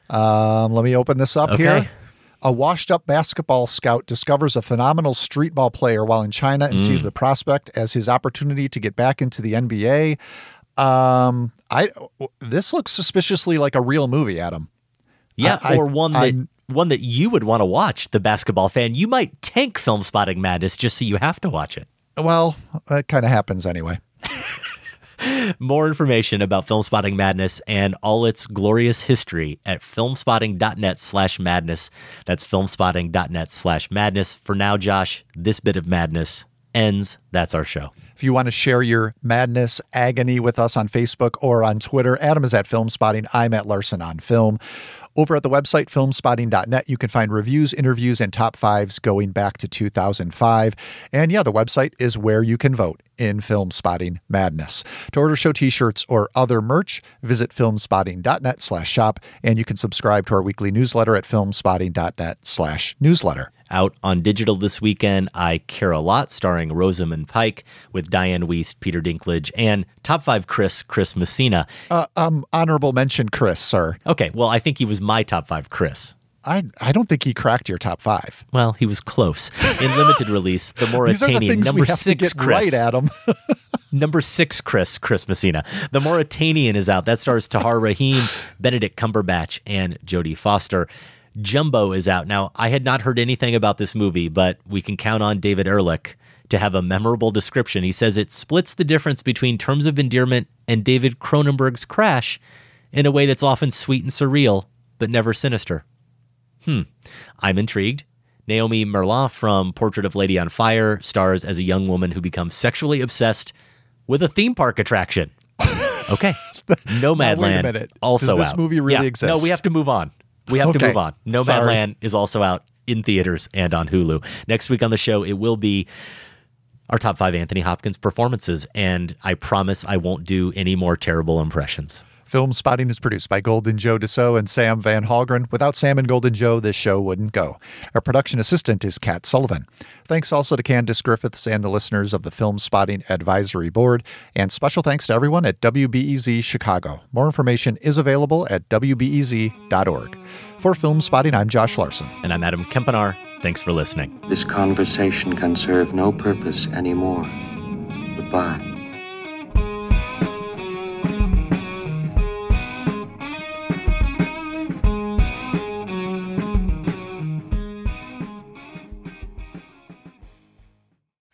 Um, let me open this up Okay. here. A washed up basketball scout discovers a phenomenal street ball player while in China and Mm. sees the prospect as his opportunity to get back into the NBA. Um, I this looks suspiciously like a real movie, Adam. Yeah, I- or one that I'm- one that you would want to watch, the basketball fan. You might tank Filmspotting Madness just so you have to watch it. Well, it kind of happens anyway. More information about Filmspotting Madness and all its glorious history at filmspotting.net slash madness. That's filmspotting.net slash madness. For now, Josh, this bit of madness ends. That's our show. If you want to share your madness, agony with us on Facebook or on Twitter, Adam is at Filmspotting. I'm at Larsen on Film. Over at the website, filmspotting.net, you can find reviews, interviews, and top fives going back to 2005. And yeah, the website is where you can vote in Filmspotting Madness. To order show t-shirts or other merch, visit filmspotting.net slash shop, and you can subscribe to our weekly newsletter at filmspotting.net slash newsletter. Out on digital this weekend, I Care a Lot, starring Rosamund Pike with Dianne Wiest, Peter Dinklage, and Top 5 Chris, Chris Messina. Uh, um, honorable mention, Chris, sir. Okay, well, I think he was my Top 5 Chris. I, I don't think he cracked your top five. Well, he was close. In limited release, the Mauritanian number six Chris. right, Adam. number six Chris, Chris Messina. The Mauritanian is out. That stars Tahar Rahim, Benedict Cumberbatch, and Jodie Foster. Jumbo is out. Now, I had not heard anything about this movie, but we can count on David Ehrlich to have a memorable description. He says it splits the difference between Terms of Endearment and David Cronenberg's Crash in a way that's often sweet and surreal, but never sinister. Hmm. I'm intrigued. Noémie Merlant from Portrait of Lady on Fire stars as a young woman who becomes sexually obsessed with a theme park attraction. Okay. Nomadland wait a minute. also Does this out. movie really Yeah. No, we have to move on. We have to move on. No Sorry. Land is also out in theaters and on Hulu. Next week on the show, it will be our top five Anthony Hopkins performances, and I promise I won't do any more terrible impressions. Filmspotting is produced by Golden Joe Deso and Sam Van Hallgren. Without Sam and Golden Joe, this show wouldn't go. Our production assistant is Kat Sullivan. Thanks also to Candace Griffiths and the listeners of the Filmspotting Advisory Board. And special thanks to everyone at WBEZ Chicago. More information is available at WBEZ.org. For Filmspotting, I'm Josh Larsen. And I'm Adam Kempenaar. Thanks for listening. This conversation can serve no purpose anymore. Goodbye.